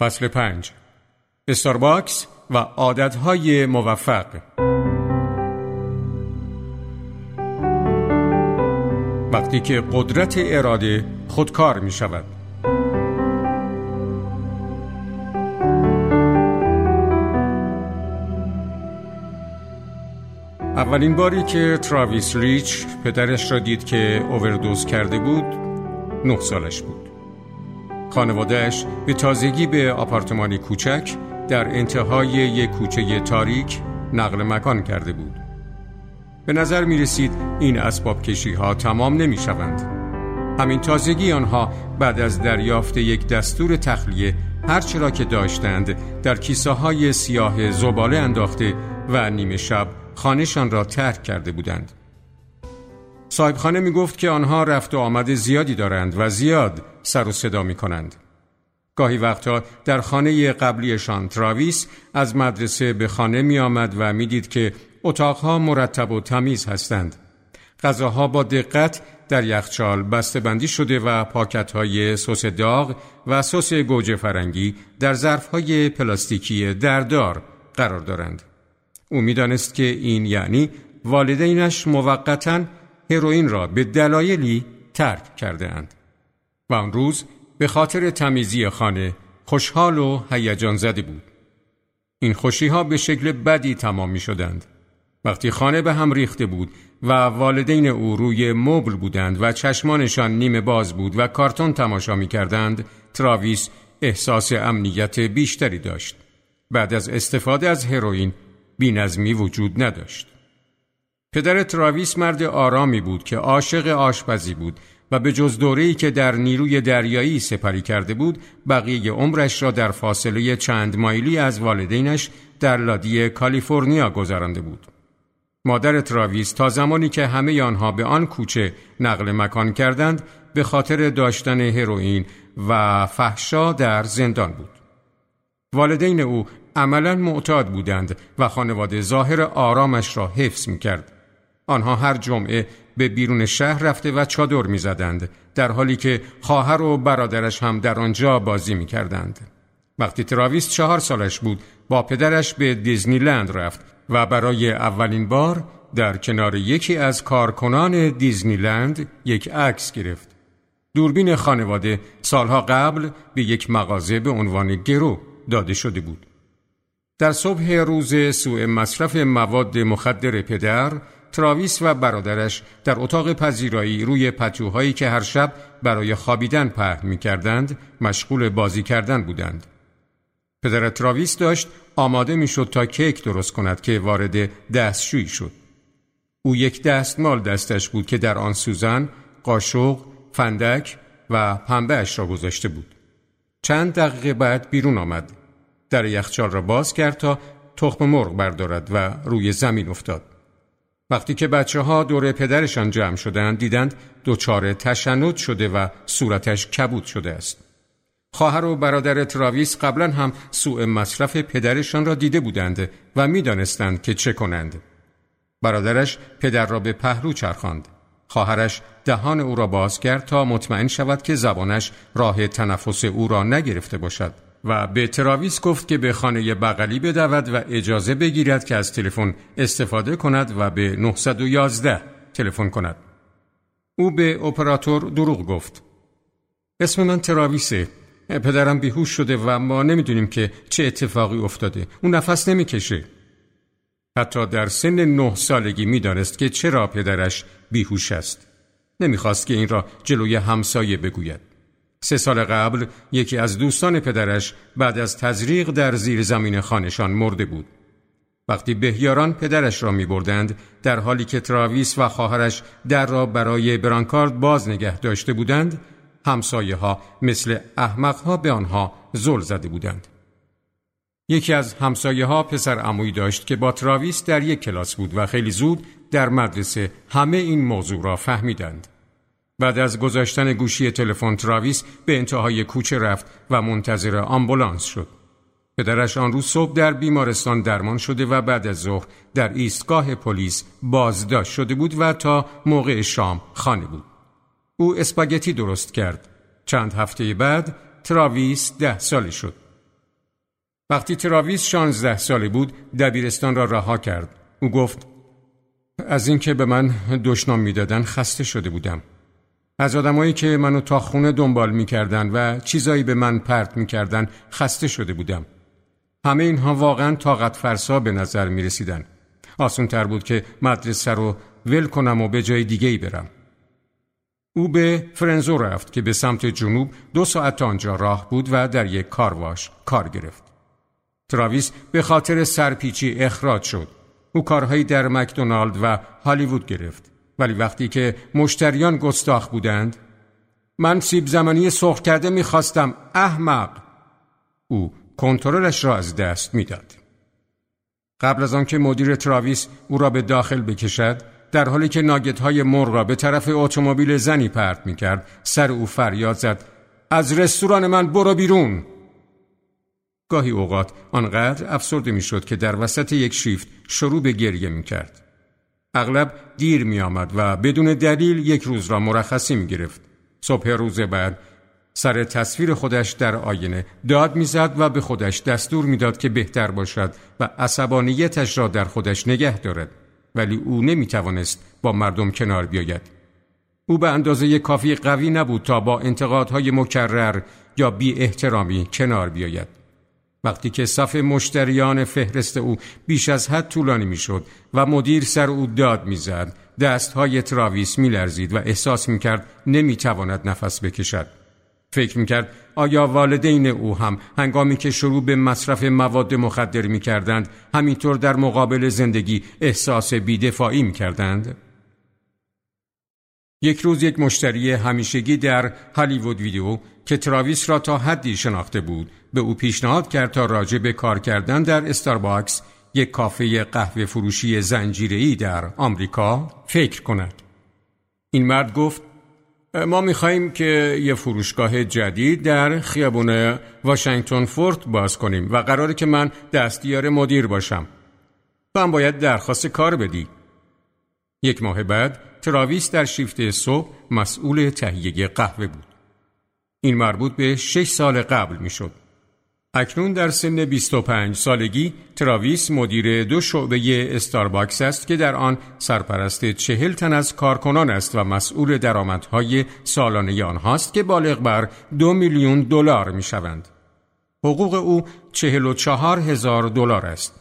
فصل پنج. استارباکس و عادتهای موفق. وقتی که قدرت اراده خودکار می شود اولین باری که تراویس ریچ پدرش را دید که اووردوز کرده بود نه سالش بود. خانوادهش به تازگی به آپارتمانی کوچک در انتهای یک کوچه تاریک نقل مکان کرده بود. به نظر می رسید این اسباب کشی ها تمام نمی شوند همین تازگی آنها بعد از دریافت یک دستور تخلیه هرچه را که داشتند در کیسه های سیاه زباله انداخته و نیمه شب خانهشان را ترک کرده بودند. صاحب خانه می گفت که آنها رفت و آمد زیادی دارند و زیاد سر و صدا می کنند. گاهی وقتا در خانه قبلیشان تراویس از مدرسه به خانه می آمد و می دید که اتاقها مرتب و تمیز هستند. غذاها با دقت در یخچال بسته بندی شده و پاکت های سس داغ و سس گوجه فرنگی در ظرف های پلاستیکی دردار قرار دارند. او می‌دانست که این یعنی والدینش موقتا هروئین را به دلایلی ترک کرده اند. و آن روز به خاطر تمیزی خانه خوشحال و هیجان زده بود. این خوشی ها به شکل بدی تمام می شدند. وقتی خانه به هم ریخته بود و والدین او روی مبل بودند و چشمانشان نیمه باز بود و کارتون تماشا می کردند، تراویس احساس امنیت بیشتری داشت. بعد از استفاده از هروئین بینظمی وجود نداشت. پدر تراویس مرد آرامی بود که عاشق آشپزی بود و به جز دوره‌ای که در نیروی دریایی سپری کرده بود بقیه عمرش را در فاصله چند مایلی از والدینش در لادی کالیفرنیا گذرانده بود. مادر تراویس تا زمانی که همه آنها به آن کوچه نقل مکان کردند به خاطر داشتن هروئین و فحشا در زندان بود. والدین او عملا معتاد بودند و خانواده ظاهر آرامش را حفظ می کرد. آنها هر جمعه به بیرون شهر رفته و چادر می زدند در حالی که خواهر و برادرش هم در آنجا بازی می کردند. وقتی تراویس چهار سالش بود با پدرش به دیزنی لند رفت و برای اولین بار در کنار یکی از کارکنان دیزنی لند یک عکس گرفت. دوربین خانواده سالها قبل به یک مغازه به عنوان گرو داده شده بود. در صبح روز سوء مصرف مواد مخدر پدر تراویس و برادرش در اتاق پذیرایی روی پتوهایی که هر شب برای خوابیدن پهن می کردند مشغول بازی کردن بودند. پدر تراویس داشت آماده می شد تا کیک درست کند که وارد دستشویی شد. او یک دستمال دستش بود که در آن سوزن، قاشق، فندک و پنبه را گذاشته بود. چند دقیقه بعد بیرون آمد. در یخچال را باز کرد تا تخم مرغ بردارد و روی زمین افتاد. وقتی که بچه ها دور پدرشان جمع شدند دیدند دچار تشنج شده و صورتش کبود شده است. خواهر و برادر تراویس قبلا هم سوء مصرف پدرشان را دیده بودند و می‌دانستند که چه کنند. برادرش پدر را به پهلو چرخاند. خواهرش دهان او را باز کرد تا مطمئن شود که زبانش راه تنفس او را نگرفته باشد. و به تراویس گفت که به خانه بغلی بدود و اجازه بگیرد که از تلفن استفاده کند و به 911 تلفن کند. او به اپراتور دروغ گفت. اسم من تراویسه. پدرم بیهوش شده و ما نمی‌دونیم که چه اتفاقی افتاده. اون نفس نمی‌کشه. حتی در سن نه سالگی می‌دانست که چرا پدرش بیهوش است. نمی‌خواست که این را جلوی همسایه بگوید. سه سال قبل یکی از دوستان پدرش بعد از تزریق در زیر زمین خانشان مرده بود. وقتی بهیاران پدرش را می بردند در حالی که تراویس و خواهرش در را برای برانکارد باز نگه داشته بودند همسایه ها مثل احمق ها به آنها زل زده بودند. یکی از همسایه ها پسر عمویی داشت که با تراویس در یک کلاس بود و خیلی زود در مدرسه همه این موضوع را فهمیدند. بعد از گذاشتن گوشی تلفن تراویس به انتهای کوچه رفت و منتظر آمبولانس شد. پدرش آن روز صبح در بیمارستان درمان شده و بعد از ظهر در ایستگاه پلیس بازداشت شده بود و تا موقع شام خانه بود. او اسپاگتی درست کرد. چند هفته بعد تراویس ده ساله شد. وقتی تراویس شانزده ساله بود دبیرستان را رها کرد. او گفت از اینکه به من دشنام می‌دادن خسته شده بودم. از آدمایی که منو تا خونه دنبال می‌کردن و چیزایی به من پرت می‌کردن خسته شده بودم. همه اینها واقعا طاقت فرسا به نظر می رسیدن. آسون تر بود که مدرسه رو ول کنم و به جای دیگه ای برم. او به فرنزو رفت که به سمت جنوب دو ساعت آنجا راه بود و در یک کارواش کار گرفت. تراویس به خاطر سرپیچی اخراج شد. او کارهایی در مکدونالد و هالیوود گرفت. ولی وقتی که مشتریان گستاخ بودند من سیب زمانی سرخ کرده می‌خواستم احمق. او کنترلش را از دست می‌داد. قبل از آنکه مدیر تراویس او را به داخل بکشد در حالی که ناگت های مرغ را به طرف اتومبیل زنی پرت می کرد سر او فریاد زد. از رستوران من برو بیرون. گاهی اوقات آنقدر افسرده می‌شد که در وسط یک شیفت شروع به گریه می کرد. اغلب دیر می آمد و بدون دلیل یک روز را مرخصی می گرفت. صبح روز بعد سر تصویر خودش در آینه داد می‌زد و به خودش دستور می‌داد که بهتر باشد و عصبانیتش را در خودش نگه دارد ولی او نمی توانست با مردم کنار بیاید او به اندازه کافی قوی نبود تا با انتقادهای مکرر یا بی احترامی کنار بیاید وقتی که صف مشتریان فهرست او بیش از حد طولانی می‌شد و مدیر سر او داد می‌زد دستهای تراویس میلرزید و احساس می‌کرد نمی‌تواند نفس بکشد فکر می‌کرد آیا والدین او هم هنگامی که شروع به مصرف مواد مخدر می‌کردند همینطور در مقابل زندگی احساس بیدفاعی می‌کردند؟ یک روز یک مشتری همیشگی در هالیوود ویدیو که تراویس را تا حدی شناخته بود به او پیشنهاد کرد تا راجع به کار کردن در استارباکس یک کافه قهوه فروشی زنجیره‌ای در آمریکا فکر کند. این مرد گفت ما میخواییم که یه فروشگاه جدید در خیابون واشنگتن فورت باز کنیم و قراره که من دستیار مدیر باشم. تو هم باید درخواست کار بدی. یک ماه بعد تراویس در شیفت صبح مسئول تهیه قهوه بود. این مربوط به شش سال قبل می‌شد. اکنون در سن 25 سالگی تراویس مدیر دو شعبه استارباکس است که در آن سرپرست چهل تن از کارکنان است و مسئول درآمدهای سالانه آنهاست که بالغ بر دو میلیون دلار می شوند. حقوق او چهل و چهار هزار دلار است.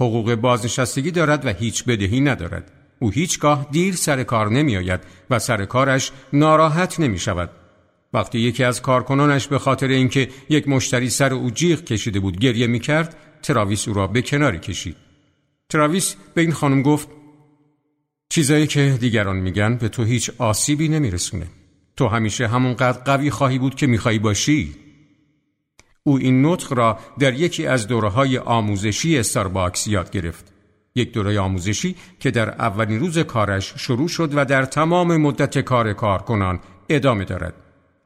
حقوق بازنشستگی دارد و هیچ بدهی ندارد. او هیچگاه دیر سر کار نمی آید و سر کارش ناراحت نمی شود. وقتی یکی از کارکنانش به خاطر اینکه یک مشتری سر او جیغ کشیده بود گریه می کرد تراویس او را به کناری کشید. تراویس به این خانم گفت چیزایی که دیگران میگن به تو هیچ آسیبی نمیرسونه. تو همیشه همونقدر قوی خواهی بود که میخوایی باشی. او این نطق را در یکی از دوره های آموزشی استارباکس یاد گرفت. یک دوره آموزشی که در اولین روز کارش شروع شد و در تمام مدت کار کارکنان ادامه دارد.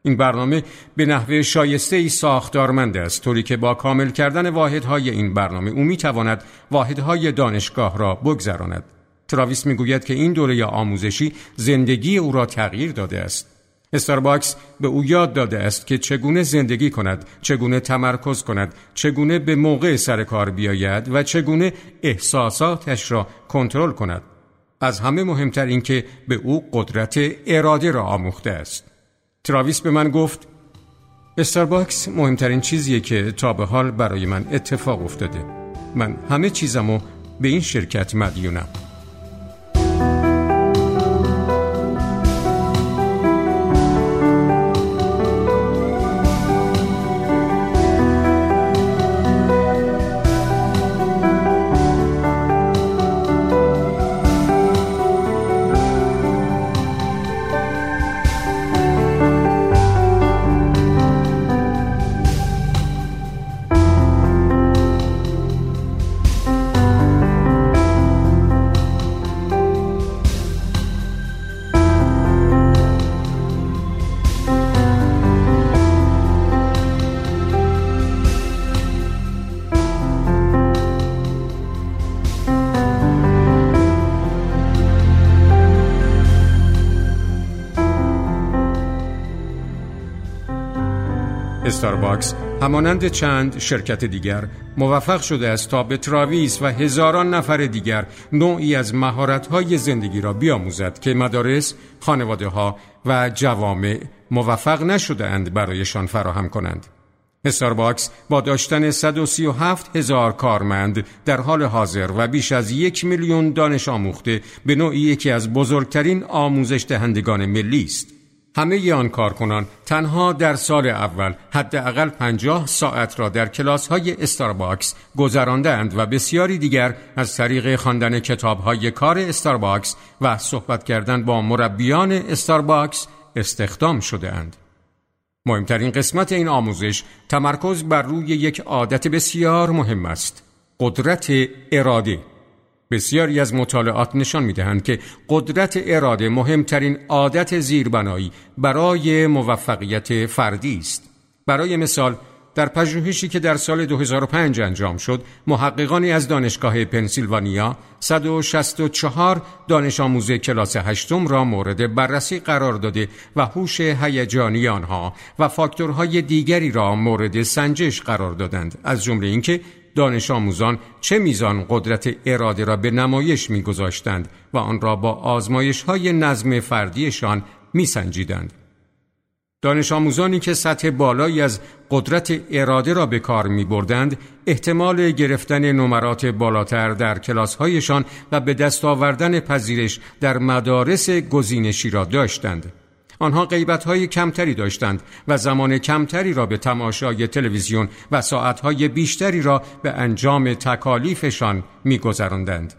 این برنامه به نحوه شایسته ای ساختارمند است طوری که با کامل کردن واحدهای این برنامه او می‌تواند واحدهای دانشگاه را بگذراند. تراویس می‌گوید که این دوره آموزشی زندگی او را تغییر داده است. استارباکس به او یاد داده است که چگونه زندگی کند، چگونه تمرکز کند، چگونه به موقع سر کار بیاید و چگونه احساساتش را کنترل کند. از همه مهمتر این که به او قدرت اراده را آموخته است. تراویس به من گفت استارباکس مهمترین چیزیه که تا به حال برای من اتفاق افتاده من همه چیزمو به این شرکت مدیونم استارباکس همانند چند شرکت دیگر موفق شده است تا به تراویس و هزاران نفر دیگر نوعی از مهارت‌های زندگی را بیاموزد که مدارس، خانواده ها و جوامع موفق نشده اند برایشان فراهم کنند. استارباکس با داشتن 137 هزار کارمند در حال حاضر و بیش از یک میلیون دانش آموخته به نوعی یکی از بزرگترین آموزش دهندگان ملی است. همه آن کارکنان تنها در سال اول حداقل پنجاه ساعت را در کلاس های استارباکس گذراندند و بسیاری دیگر از طریق خواندن کتاب های کار استارباکس و صحبت کردن با مربیان استارباکس استخدام شده اند. مهمترین قسمت این آموزش تمرکز بر روی یک عادت بسیار مهم است قدرت اراده بسیاری از مطالعات نشان می دهند که قدرت اراده مهمترین عادت زیربنایی برای موفقیت فردی است. برای مثال در پژوهشی که در سال 2005 انجام شد محققانی از دانشگاه پنسیلوانیا 164 دانش آموز کلاس هشتم را مورد بررسی قرار داده و هوش هیجانی آنها و فاکتورهای دیگری را مورد سنجش قرار دادند. از جمله اینکه دانش آموزان چه میزان قدرت اراده را به نمایش میگذاشتند و آن را با آزمایش های نظم فردیشان میسنجیدند. دانش آموزانی که سطح بالایی از قدرت اراده را به کار می بردند احتمال گرفتن نمرات بالاتر در کلاس هایشان و به دست آوردن پذیرش در مدارس گزینشی را داشتند. آنها قیبت های کمتری داشتند و زمان کمتری را به تماشای تلویزیون و ساعتهای بیشتری را به انجام تکالیفشان میگذراندند.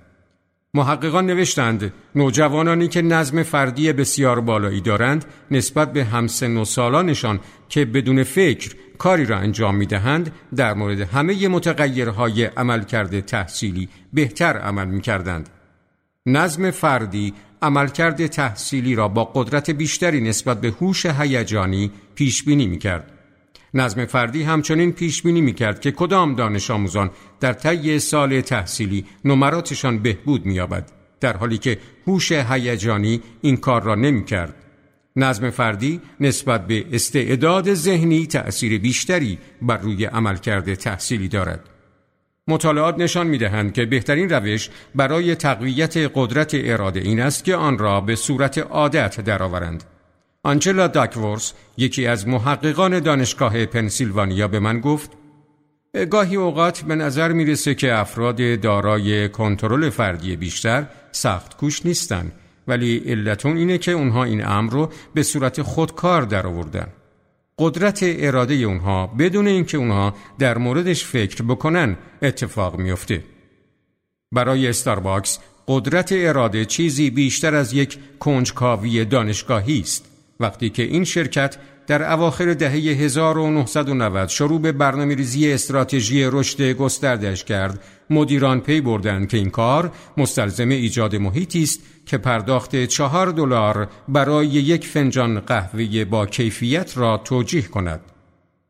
محققان نوشتند نوجوانانی که نظم فردی بسیار بالایی دارند نسبت به همسن و سالانشان که بدون فکر کاری را انجام می دهند در مورد همه متغیرهای عملکرد تحصیلی بهتر عمل می کردند. نظم فردی عملکرد تحصیلی را با قدرت بیشتری نسبت به هوش هیجانی پیش بینی می کرد. نظم فردی همچنین پیش بینی می کرد که کدام دانش آموزان در طی سال تحصیلی نمراتشان بهبود می یابد در حالی که هوش هیجانی این کار را نمی کرد. نظم فردی نسبت به استعداد ذهنی تأثیر بیشتری بر روی عملکرد تحصیلی دارد. مطالعات نشان می دهند که بهترین روش برای تقویت قدرت اراده این است که آن را به صورت عادت درآورند. آنجلا داکورس یکی از محققان دانشگاه پنسیلوانیا به من گفت گاهی اوقات به نظر می‌رسه که افراد دارای کنترل فردی بیشتر سخت کوش نیستن ولی علتون اینه که اونها این امر رو به صورت خودکار درآوردن. قدرت اراده اونها بدون اینکه اونها در موردش فکر بکنن اتفاق میفته. برای استارباکس قدرت اراده چیزی بیشتر از یک کنجکاوی دانشگاهی است. وقتی که این شرکت در اواخر دهه 1990 شروع به برنامه ریزی استراتژی رشد گستردش کرد. مدیران پی بردند که این کار مستلزم ایجاد محیطی است که پرداخت چهار دلار برای یک فنجان قهوه با کیفیت را توجیه کند.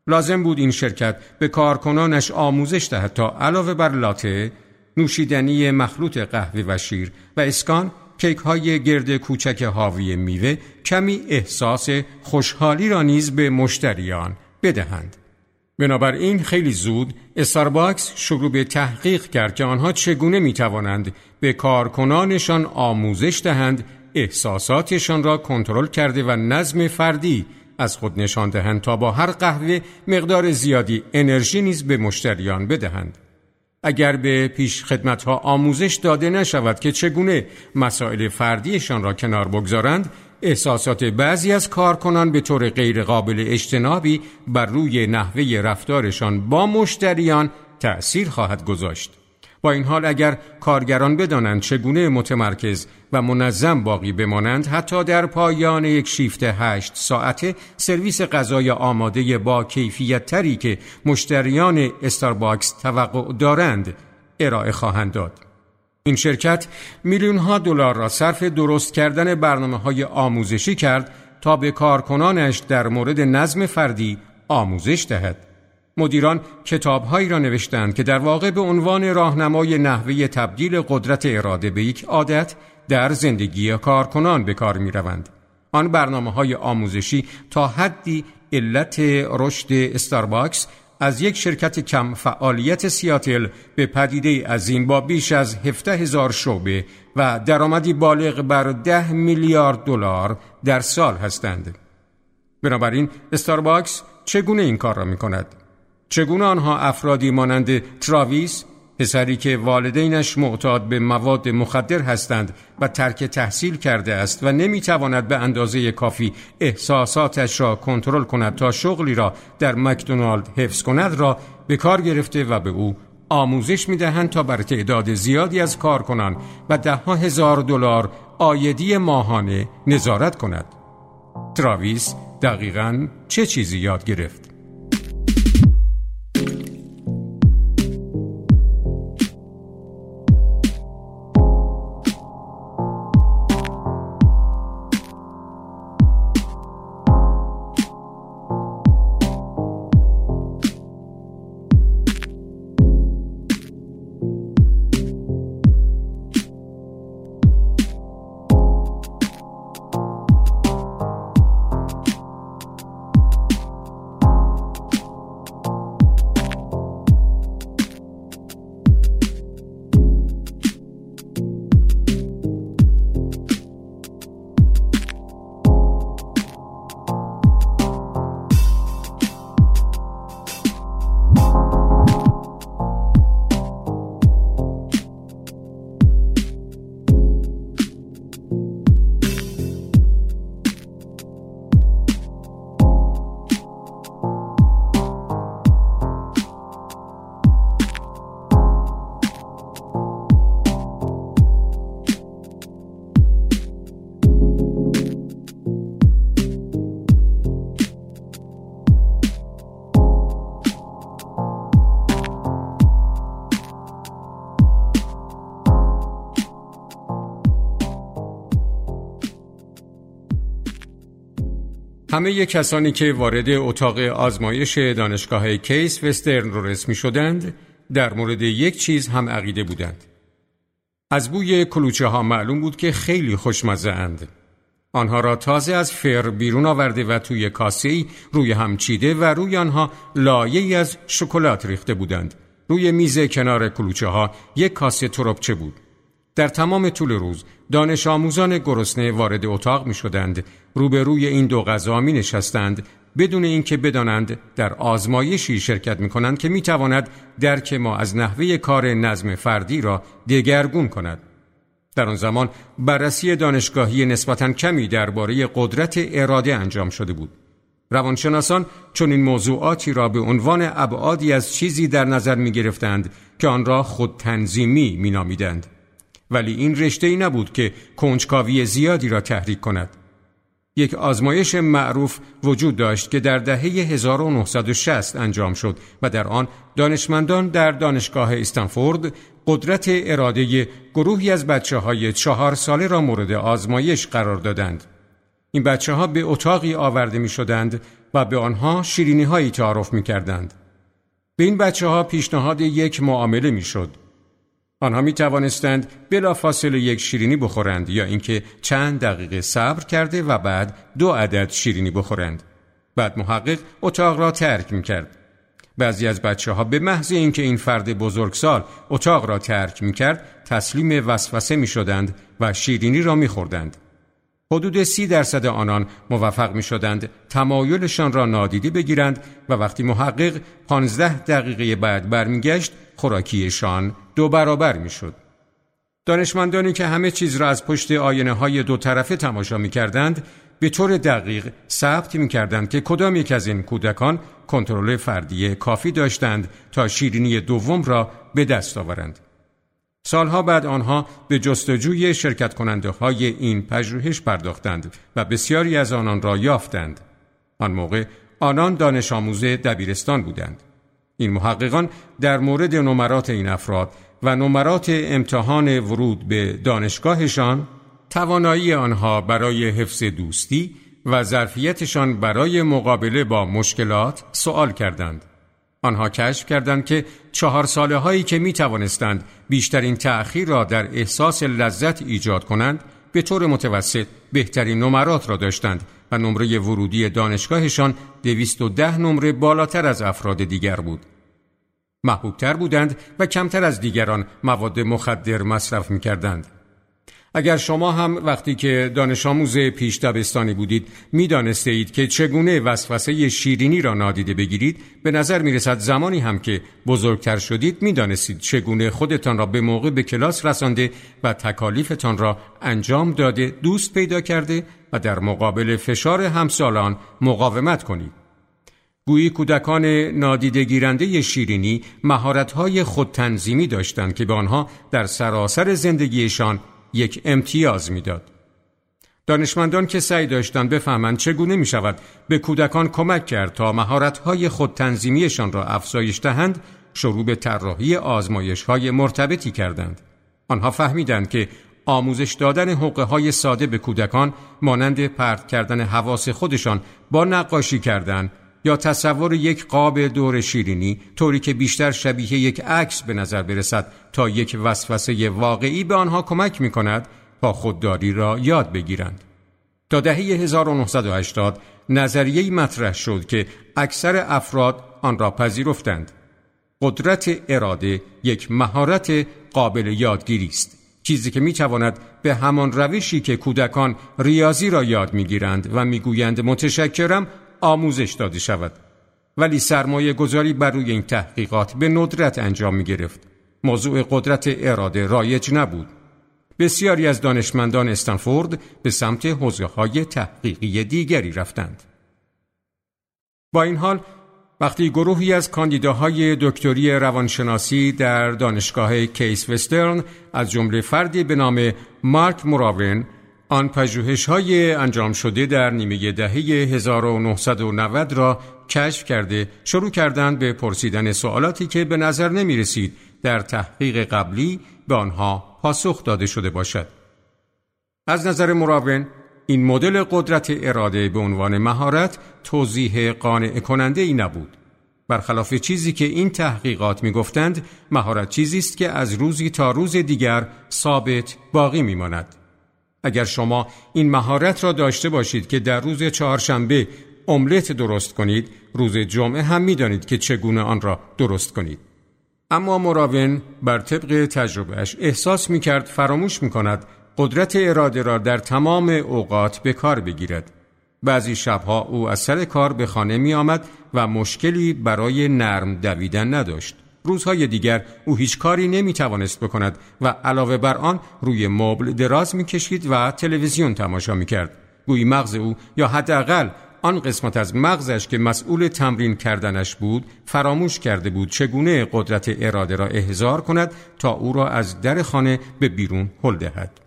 لازم بود این شرکت به کارکنانش آموزش دهد تا علاوه بر لاته نوشیدنی مخلوط قهوه و شیر و اسکان کیک های گرد کوچک حاوی میوه کمی احساس خوشحالی را نیز به مشتریان بدهند. بنابراین خیلی زود استارباکس شروع به تحقیق کرد که آنها چگونه می توانند به کارکنانشان آموزش دهند احساساتشان را کنترل کرده و نظم فردی از خود نشان دهند تا با هر قهوه مقدار زیادی انرژی نیز به مشتریان بدهند. اگر به پیش خدمت ها آموزش داده نشود که چگونه مسائل فردیشان را کنار بگذارند احساسات بعضی از کارکنان به طور غیرقابل اجتنابی بر روی نحوه رفتارشان با مشتریان تأثیر خواهد گذاشت. با این حال اگر کارگران بدانند چگونه متمرکز و منظم باقی بمانند حتی در پایان یک شیفت هشت ساعته سرویس غذای آماده با کیفیت تری که مشتریان استارباکس توقع دارند ارائه خواهند داد. این شرکت میلیون ها دلار را صرف درست کردن برنامه های آموزشی کرد تا به کارکنانش در مورد نظم فردی آموزش دهد. مدیران کتابهایی را نوشتند که در واقع به عنوان راهنمای نحوه تبدیل قدرت اراده به یک عادت در زندگی کارکنان به کار می روند. آن برنامه های آموزشی تا حدی علت رشد استارباکس از یک شرکت کم فعالیت سیاتل به پدیده عظیم با بیش از 17 هزار شعبه و درآمدی بالغ بر 10 میلیارد دلار در سال هستند. بنابراین استارباکس چگونه این کار را می کند؟ چگونه آنها افرادی مانند تراویس پسری که والدینش معتاد به مواد مخدر هستند و ترک تحصیل کرده است و نمی‌تواند به اندازه کافی احساساتش را کنترل کند تا شغلی را در مکدونالد حفظ کند را به کار گرفته و به او آموزش می‌دهند تا بر تعداد زیادی از کارکنان و دهها هزار دلار آیدی ماهانه نظارت کند. تراویس دقیقا چه چیزی یاد گرفت؟ همه کسانی که وارد اتاق آزمایش دانشگاه کیس وسترن رورس می شدند در مورد یک چیز هم عقیده بودند. از بوی کلوچه ها معلوم بود که خیلی خوشمزه اند. آنها را تازه از فر بیرون آورده و توی کاسه روی هم چیده و روی آنها لایه از شکلات ریخته بودند. روی میز کنار کلوچه ها یک کاسه تربچه بود. در تمام طول روز دانش آموزان گرسنه وارد اتاق می شدند روبروی این دو غذا می نشستند بدون اینکه بدانند در آزمایشی شرکت می کنند که می تواند درک ما از نحوه کار نظم فردی را دگرگون کند. در آن زمان بررسی دانشگاهی نسبتا کمی درباره قدرت اراده انجام شده بود. روانشناسان چون این موضوعاتی را به عنوان ابعادی از چیزی در نظر می گرفتند که آن را خود تنظیمی می نامیدند. ولی این رشته ای نبود که کنجکاوی زیادی را تحریک کند. یک آزمایش معروف وجود داشت که در دهه 1960 انجام شد و در آن دانشمندان در دانشگاه استنفورد قدرت اراده گروهی از بچه های چهار ساله را مورد آزمایش قرار دادند. این بچه ها به اتاقی آورده می شدند و به آنها شیرینی هایی تعارف می کردند. به این بچه ها پیشنهاد یک معامله می شد. آنها می توانستند بلا فاصله یک شیرینی بخورند یا اینکه چند دقیقه صبر کرده و بعد دو عدد شیرینی بخورند. بعد محقق اتاق را ترک می کرد. بعضی از بچه ها به محض اینکه این فرد بزرگسال اتاق را ترک می کرد تسلیم وسوسه می شدند و شیرینی را می خوردند. حدود سی درصد آنان موفق می شدند تمایلشان را نادیده بگیرند و وقتی محقق پانزده دقیقه بعد برمیگشت خوراکیشان دو برابر می شد. دانشمندانی که همه چیز را از پشت آینه های دو طرفه تماشا می کردند به طور دقیق ثبت می کردند که کدام یک از این کودکان کنترل فردی کافی داشتند تا شیرینی دوم را به دست آورند. سالها بعد آنها به جستجوی شرکت کننده های این پژوهش پرداختند و بسیاری از آنان را یافتند. آن موقع آنان دانش آموز دبیرستان بودند. این محققان در مورد نمرات این افراد و نمرات امتحان ورود به دانشگاهشان توانایی آنها برای حفظ دوستی و ظرفیتشان برای مقابله با مشکلات سوال کردند. آنها کشف کردند که چهار ساله هایی که می توانستند بیشترین تأخیر را در احساس لذت ایجاد کنند به طور متوسط بهترین نمرات را داشتند و نمره ورودی دانشگاهشان 210 نمره بالاتر از افراد دیگر بود. محبوبتر بودند و کمتر از دیگران مواد مخدر مصرف می کردند. اگر شما هم وقتی که دانش آموز پیش دبستانی بودید می‌دانسته اید که چگونه وسوسه شیرینی را نادیده بگیرید به نظر می رسد زمانی هم که بزرگتر شدید می‌دانستید چگونه خودتان را به موقع به کلاس رسانده و تکالیفتان را انجام داده دوست پیدا کرده و در مقابل فشار همسالان مقاومت کنید. گویی کودکان نادیده گیرنده شیرینی مهارت‌های خودتنظیمی داشتند که به آنها در سراسر زندگیشان یک امتیاز می‌داد. دانشمندان که سعی داشتند بفهمند چگونه می شود به کودکان کمک کرد تا مهارت‌های خودتنظیمیشان را افزایش دهند شروع به طراحی آزمایش های مرتبطی کردند. آنها فهمیدند که آموزش دادن حقه های ساده به کودکان مانند پرت کردن حواس خودشان با نقاشی کردن یا تصور یک قاب دور شیرینی طوری که بیشتر شبیه یک عکس به نظر برسد تا یک وسوسه واقعی به آنها کمک می کند تا خودداری را یاد بگیرند. تا دهه 1980 نظریه مطرح شد که اکثر افراد آن را پذیرفتند. قدرت اراده یک مهارت قابل یادگیری است. چیزی که می تواند به همان روشی که کودکان ریاضی را یاد می گیرند و می گویند متشکرم آموزش داده شود. ولی سرمایه گذاری بر روی این تحقیقات به ندرت انجام می گرفت. موضوع قدرت اراده رایج نبود. بسیاری از دانشمندان استنفورد به سمت حوزه های تحقیقی دیگری رفتند. با این حال وقتی گروهی از کاندیداهای دکتری روانشناسی در دانشگاه کیس وسترن از جمله فردی به نام مارک موراون آن پژوهش های انجام شده در نیمه دهه 1990 را کشف کرده شروع کردند به پرسیدن سوالاتی که به نظر نمی رسید در تحقیق قبلی به آنها پاسخ داده شده باشد. از نظر مراون این مدل قدرت اراده به عنوان مهارت توضیح قانع کننده ای نبود. برخلاف چیزی که این تحقیقات می گفتند مهارت چیزی است که از روزی تا روز دیگر ثابت باقی می ماند. اگر شما این مهارت را داشته باشید که در روز چهارشنبه املت درست کنید روز جمعه هم می‌دانید که چگونه آن را درست کنید. اما مراون بر طبق تجربهش احساس می کرد فراموش می کند قدرت اراده را در تمام اوقات به کار بگیرد. بعضی شبها او از سر کار به خانه می آمد و مشکلی برای نرم دویدن نداشت. روزهای دیگر او هیچ کاری نمی توانست بکند و علاوه بر آن روی مبل دراز می کشید و تلویزیون تماشا می کرد. گویی مغز او یا حداقل آن قسمت از مغزش که مسئول تمرین کردنش بود فراموش کرده بود چگونه قدرت اراده را احضار کند تا او را از در خانه به بیرون هل دهد.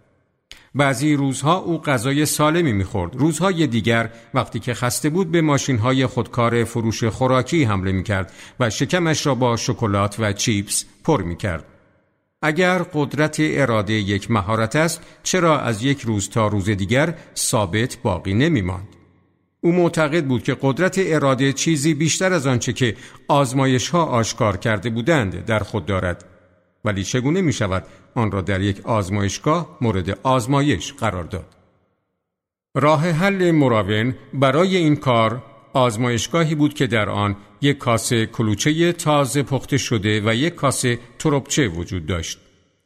بعضی روزها او غذای سالمی می‌خورد. روزهای دیگر وقتی که خسته بود به ماشین های خودکار فروش خوراکی حمله می‌کرد و شکمش را با شکلات و چیپس پر می‌کرد. اگر قدرت اراده یک مهارت است چرا از یک روز تا روز دیگر ثابت باقی نمیماند؟ او معتقد بود که قدرت اراده چیزی بیشتر از آنچه که آزمایش ها آشکار کرده بودند در خود دارد ولی چگونه می شود آن را در یک آزمایشگاه مورد آزمایش قرار داد. راه حل مراون برای این کار آزمایشگاهی بود که در آن یک کاسه کلوچه تازه پخته شده و یک کاسه تربچه وجود داشت.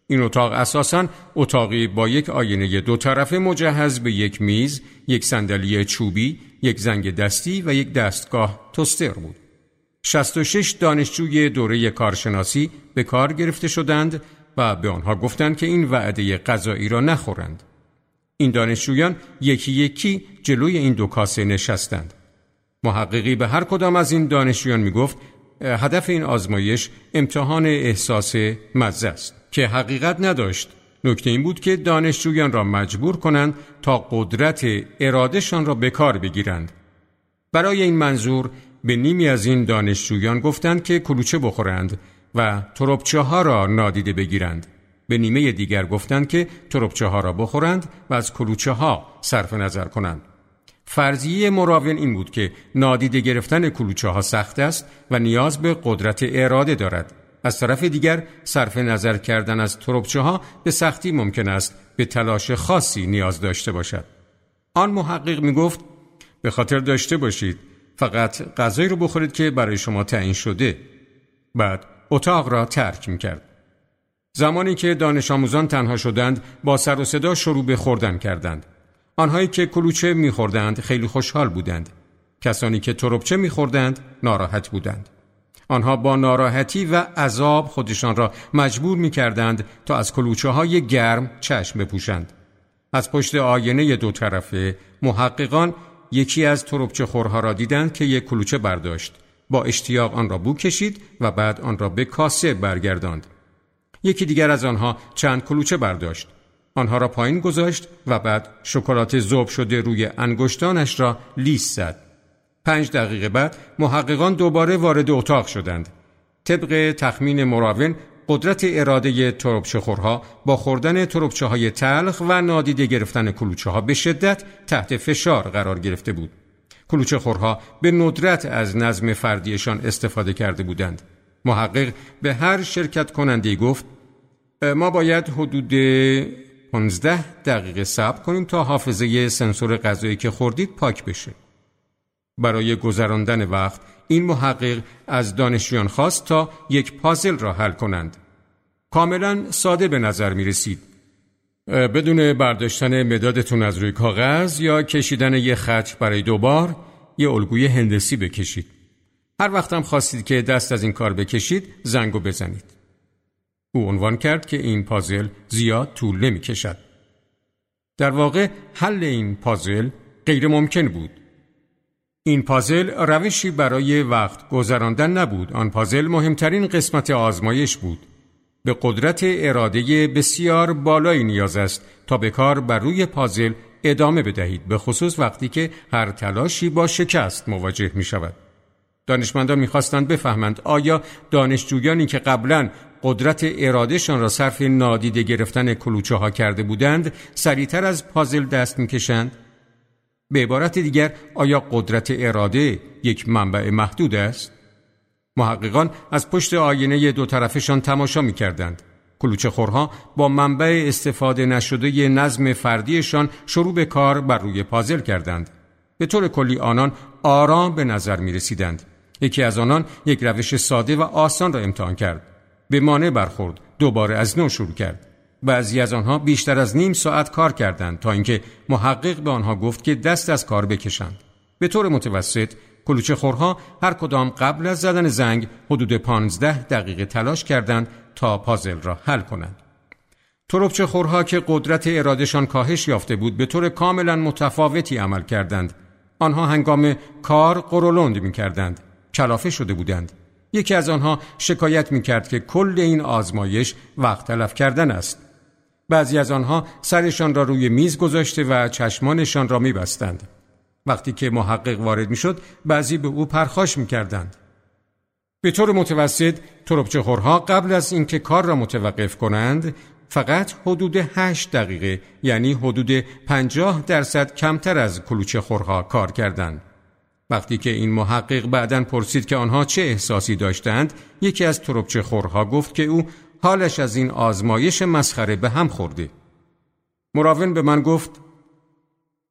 این اتاق اساساً اتاقی با یک آینه دو طرفه مجهز به یک میز، یک صندلی چوبی، یک زنگ دستی و یک دستگاه توستر بود. 66 دانشجوی دوره کارشناسی به کار گرفته شدند و به آنها گفتند که این وعده غذایی را نخورند. این دانشجویان یکی یکی جلوی این دو کاسه نشستند. محققی به هر کدام از این دانشجویان می گفت هدف این آزمایش امتحان احساس مزه است که حقیقت نداشت. نکته این بود که دانشجویان را مجبور کنند تا قدرت ارادهشان را به کار بگیرند. برای این منظور به نیمی از این دانشجویان گفتند که کلوچه بخورند و تربچه ها را نادیده بگیرند. به نیمه دیگر گفتند که تربچه ها را بخورند و از کلوچه ها صرف نظر کنند. فرضیه مراون این بود که نادیده گرفتن کلوچه ها سخت است و نیاز به قدرت اراده دارد. از طرف دیگر صرف نظر کردن از تربچه ها به سختی ممکن است به تلاش خاصی نیاز داشته باشد. آن محقق می گفت به خاطر داشته باشید فقط غذایی رو بخورید که برای شما تعیین شده. بعد اتاق را ترک می کرد. زمانی که دانش آموزان تنها شدند با سر و صدا شروع به خوردن کردند. آنهایی که کلوچه میخوردند خیلی خوشحال بودند. کسانی که تربچه میخوردند ناراحت بودند. آنها با ناراحتی و عذاب خودشان را مجبور می کردند تا از کلوچه های گرم چشم بپوشند. از پشت آینه دو طرفه محققان یکی از تربچه خورها را دیدند که یک کلوچه برداشت. با اشتیاق آن را بو کشید و بعد آن را به کاسه برگرداند. یکی دیگر از آنها چند کلوچه برداشت. آنها را پایین گذاشت و بعد شکلات ذوب شده روی انگشتانش را لیس زد. پنج دقیقه بعد محققان دوباره وارد اتاق شدند. طبق تخمین مراون قدرت اراده تربچه‌خورها با خوردن تربچه های تلخ و نادیده گرفتن کلوچه ها به شدت تحت فشار قرار گرفته بود. کلوچه خورها به ندرت از نظم فردیشان استفاده کرده بودند. محقق به هر شرکت کننده گفت ما باید حدود 15 دقیقه صبر کنیم تا حافظه سنسور غذایی که خوردید پاک بشه. برای گذراندن وقت این محقق از دانشجویان خواست تا یک پازل را حل کنند. کاملا ساده به نظر می رسید. بدون برداشتن مدادتون از روی کاغذ یا کشیدن یک خط برای دوبار یه الگوی هندسی بکشید. هر وقتم خواستید که دست از این کار بکشید زنگو بزنید. او عنوان کرد که این پازل زیاد طول نمی کشد. در واقع حل این پازل غیر ممکن بود. این پازل روشی برای وقت گذراندن نبود. آن پازل مهمترین قسمت آزمایش بود. به قدرت اراده بسیار بالایی نیاز است تا به کار بر روی پازل ادامه بدهید به خصوص وقتی که هر تلاشی با شکست مواجه می شود. دانشمندان می‌خواستند بفهمند آیا دانشجویانی که قبلا قدرت ارادهشان را صرف نادیده گرفتن کلوچه ها کرده بودند سریعتر از پازل دست می‌کشند؟ به عبارت دیگر آیا قدرت اراده یک منبع محدود است؟ محققان از پشت آینه دو طرفشان تماشا می کردند. کلوچه خورها با منبع استفاده نشده نظم فردیشان شروع به کار بر روی پازل کردند. به طور کلی آنان آرام به نظر می رسیدند. یکی از آنان یک روش ساده و آسان را امتحان کرد. به مانع برخورد. دوباره از نو شروع کرد. بعضی از آنها بیشتر از نیم ساعت کار کردند تا اینکه محقق به آنها گفت که دست از کار بکشند. به طور متوسط کلوچه خورها هر کدام قبل از زدن زنگ حدود پانزده دقیقه تلاش کردند تا پازل را حل کنند. تروبچه خورها که قدرت ارادشان کاهش یافته بود به طور کاملا متفاوتی عمل کردند. آنها هنگام کار قرولند می کردند. کلافه شده بودند. یکی از آنها شکایت می کرد که کل این آزمایش وقت تلف کردن است. بعضی از آنها سرشان را روی میز گذاشته و چشمانشان را می بستند. وقتی که محقق وارد می شد بعضی به او پرخاش می کردند. به طور متوسط تربچه خورها قبل از اینکه کار را متوقف کنند فقط حدود 8 دقیقه یعنی حدود 50 درصد کمتر از کلوچه خورها کار کردند. وقتی که این محقق بعدا پرسید که آنها چه احساسی داشتند یکی از تربچه خورها گفت که او حالش از این آزمایش مسخره به هم خورده. مراون به من گفت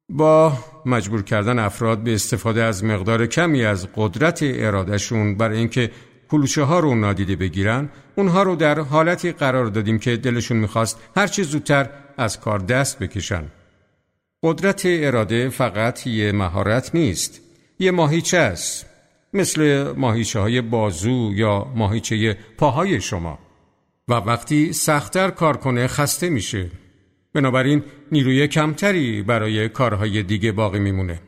با مجبور کردن افراد به استفاده از مقدار کمی از قدرت ارادهشون برای اینکه کلوچه ها رو نادیده بگیرن اونها رو در حالتی قرار دادیم که دلشون می‌خواست هرچی زودتر از کار دست بکشن. قدرت اراده فقط یه مهارت نیست یه ماهیچه است مثل ماهیچه های بازو یا ماهیچه پاهای شما. و وقتی سختتر کار کنه خسته میشه. بنابراین نیروی کمتری برای کارهای دیگه باقی میمونه.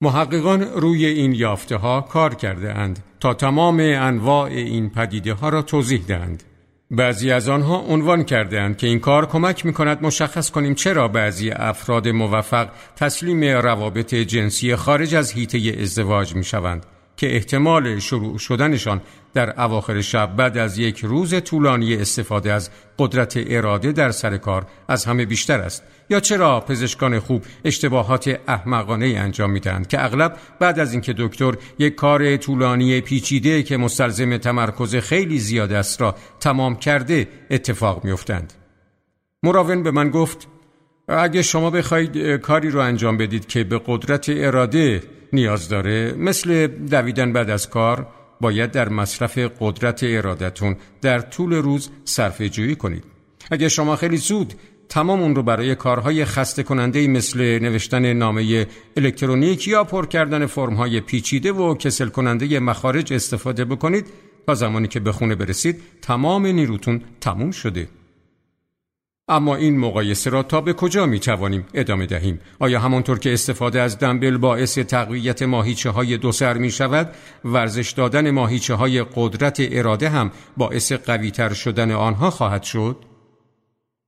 محققان روی این یافته ها کار کرده اند تا تمام انواع این پدیده ها را توضیح دهند. بعضی از آنها عنوان کردهاند که این کار کمک می کند مشخص کنیم چرا بعضی افراد موفق تسلیم روابط جنسی خارج از حیطه ازدواج می شوند که احتمال شروع شدنشان در اواخر شب بعد از یک روز طولانی استفاده از قدرت اراده در سر کار از همه بیشتر است. یا چرا پزشکان خوب اشتباهات احمقانه انجام می‌دهند که اغلب بعد از اینکه دکتر یک کار طولانی پیچیده که مستلزم تمرکز خیلی زیاد است را تمام کرده اتفاق میافتند؟ مراون به من گفت اگه شما بخواید کاری رو انجام بدید که به قدرت اراده نیاز داره. مثل دویدن بعد از کار باید در مصرف قدرت ارادتون در طول روز صرفه جویی کنید. اگه شما خیلی زود تمام اون رو برای کارهای خسته کننده مثل نوشتن نامه الکترونیک یا پر کردن فرمهای پیچیده و کسل کننده مخارج استفاده بکنید تا زمانی که به خونه برسید تمام نیروتون تموم شده. اما این مقایسه را تا به کجا می توانیم ادامه دهیم؟ آیا همانطور که استفاده از دنبل باعث تقویت ماهیچه های دو سر می شود، ورزش دادن ماهیچه های قدرت اراده هم باعث قویتر شدن آنها خواهد شد؟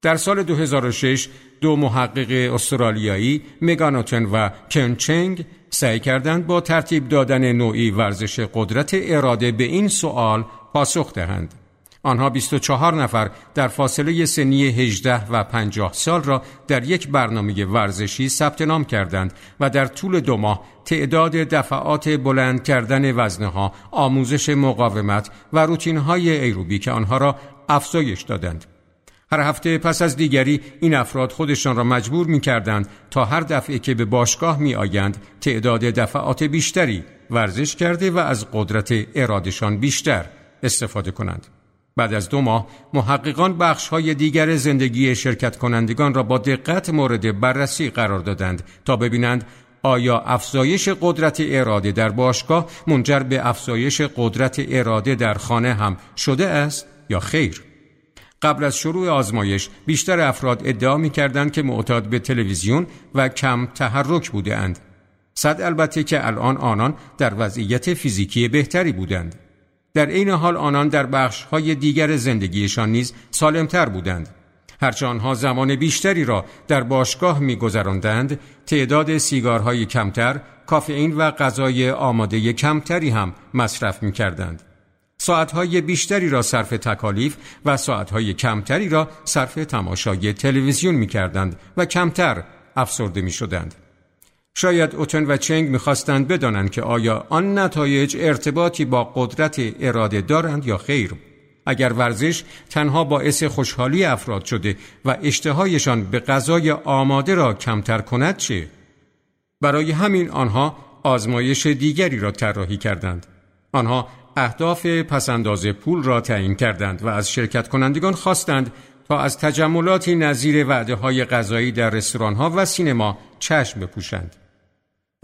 در سال 2006 دو محقق استرالیایی مگانوتن و کنچنگ سعی کردند با ترتیب دادن نوعی ورزش قدرت اراده به این سوال پاسخ دهند. آنها 24 نفر در فاصله سنی 18 و 50 سال را در یک برنامه ورزشی ثبت نام کردند و در طول دو ماه تعداد دفعات بلند کردن وزنها، آموزش مقاومت و روتین های ایروبیک آنها را افزایش دادند. هر هفته پس از دیگری این افراد خودشان را مجبور می کردند تا هر دفعه که به باشگاه می آیند تعداد دفعات بیشتری ورزش کرده و از قدرت ارادشان بیشتر استفاده کنند. بعد از دو ماه محققان بخش های دیگر زندگی شرکت کنندگان را با دقت مورد بررسی قرار دادند تا ببینند آیا افزایش قدرت اراده در باشگاه منجر به افزایش قدرت اراده در خانه هم شده است یا خیر؟ قبل از شروع آزمایش بیشتر افراد ادعا می کردند که معتاد به تلویزیون و کم تحرک بودند. صد البته که الان آنان در وضعیت فیزیکی بهتری بودند. در عین حال آنان در بخش های دیگر زندگیشان نیز سالمتر بودند. هرچه آنها زمان بیشتری را در باشگاه میگذراندند تعداد سیگارهای کمتر کافئین و غذای آماده کمتری هم مصرف می کردند. ساعتهای بیشتری را صرف تکالیف و ساعتهای کمتری را صرف تماشای تلویزیون می کردند و کمتر افسرده می شدند. شاید اوتن و چنگ می‌خواستند بدانند که آیا آن نتایج ارتباطی با قدرت اراده دارند یا خیر. اگر ورزش تنها باعث خوشحالی افراد شده و اشتهایشان به غذای آماده را کمتر کند چه؟ برای همین آنها آزمایش دیگری را طراحی کردند. آنها اهداف پسنداز پول را تعیین کردند و از شرکت کنندگان خواستند تا از تجملاتی نظیر وعده های غذایی در رستوران ها و سینما چشم بپوشند.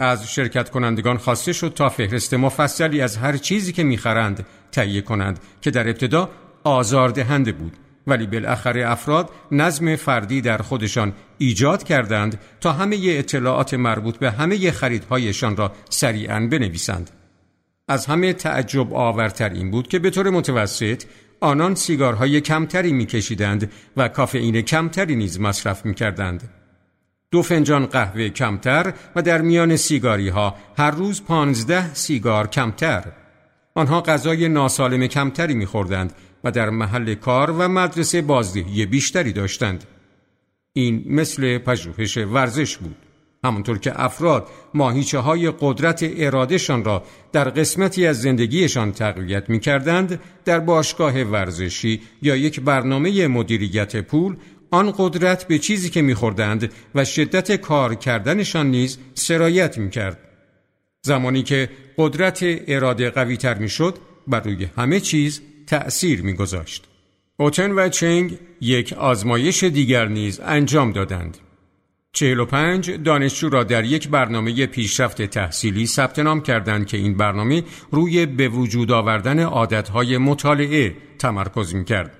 از شرکت کنندگان خواسته شد تا فهرست مفصلی از هر چیزی که می‌خرند تهیه کنند که در ابتدا آزاردهنده بود ولی بالاخره افراد نظم فردی در خودشان ایجاد کردند تا همه اطلاعات مربوط به همه خریدهایشان را سریعا بنویسند. از همه تعجب آورتر این بود که به طور متوسط آنان سیگارهای کمتری میکشیدند و کافئین کمتری نیز مصرف می‌کردند. دو فنجان قهوه کمتر و در میان سیگاری ها هر روز پانزده سیگار کمتر. آنها غذای ناسالم کمتری میخوردند و در محل کار و مدرسه بازدهی بیشتری داشتند. این مثل پژوهش ورزش بود. همانطور که افراد ماهیچه های قدرت ارادهشان را در قسمتی از زندگیشان تقویت می کردند در باشگاه ورزشی یا یک برنامه مدیریت پول آن قدرت به چیزی که میخوردند و شدت کار کردنشان نیز سرایت می‌کرد. زمانی که قدرت اراده قوی تر می‌شد بر روی همه چیز تأثیر میگذاشت. اوتن و چنگ یک آزمایش دیگر نیز انجام دادند. 45 دانشجو را در یک برنامه پیشرفت تحصیلی ثبت نام کردند که این برنامه روی به وجود آوردن عادتهای مطالعه تمرکز می کرد.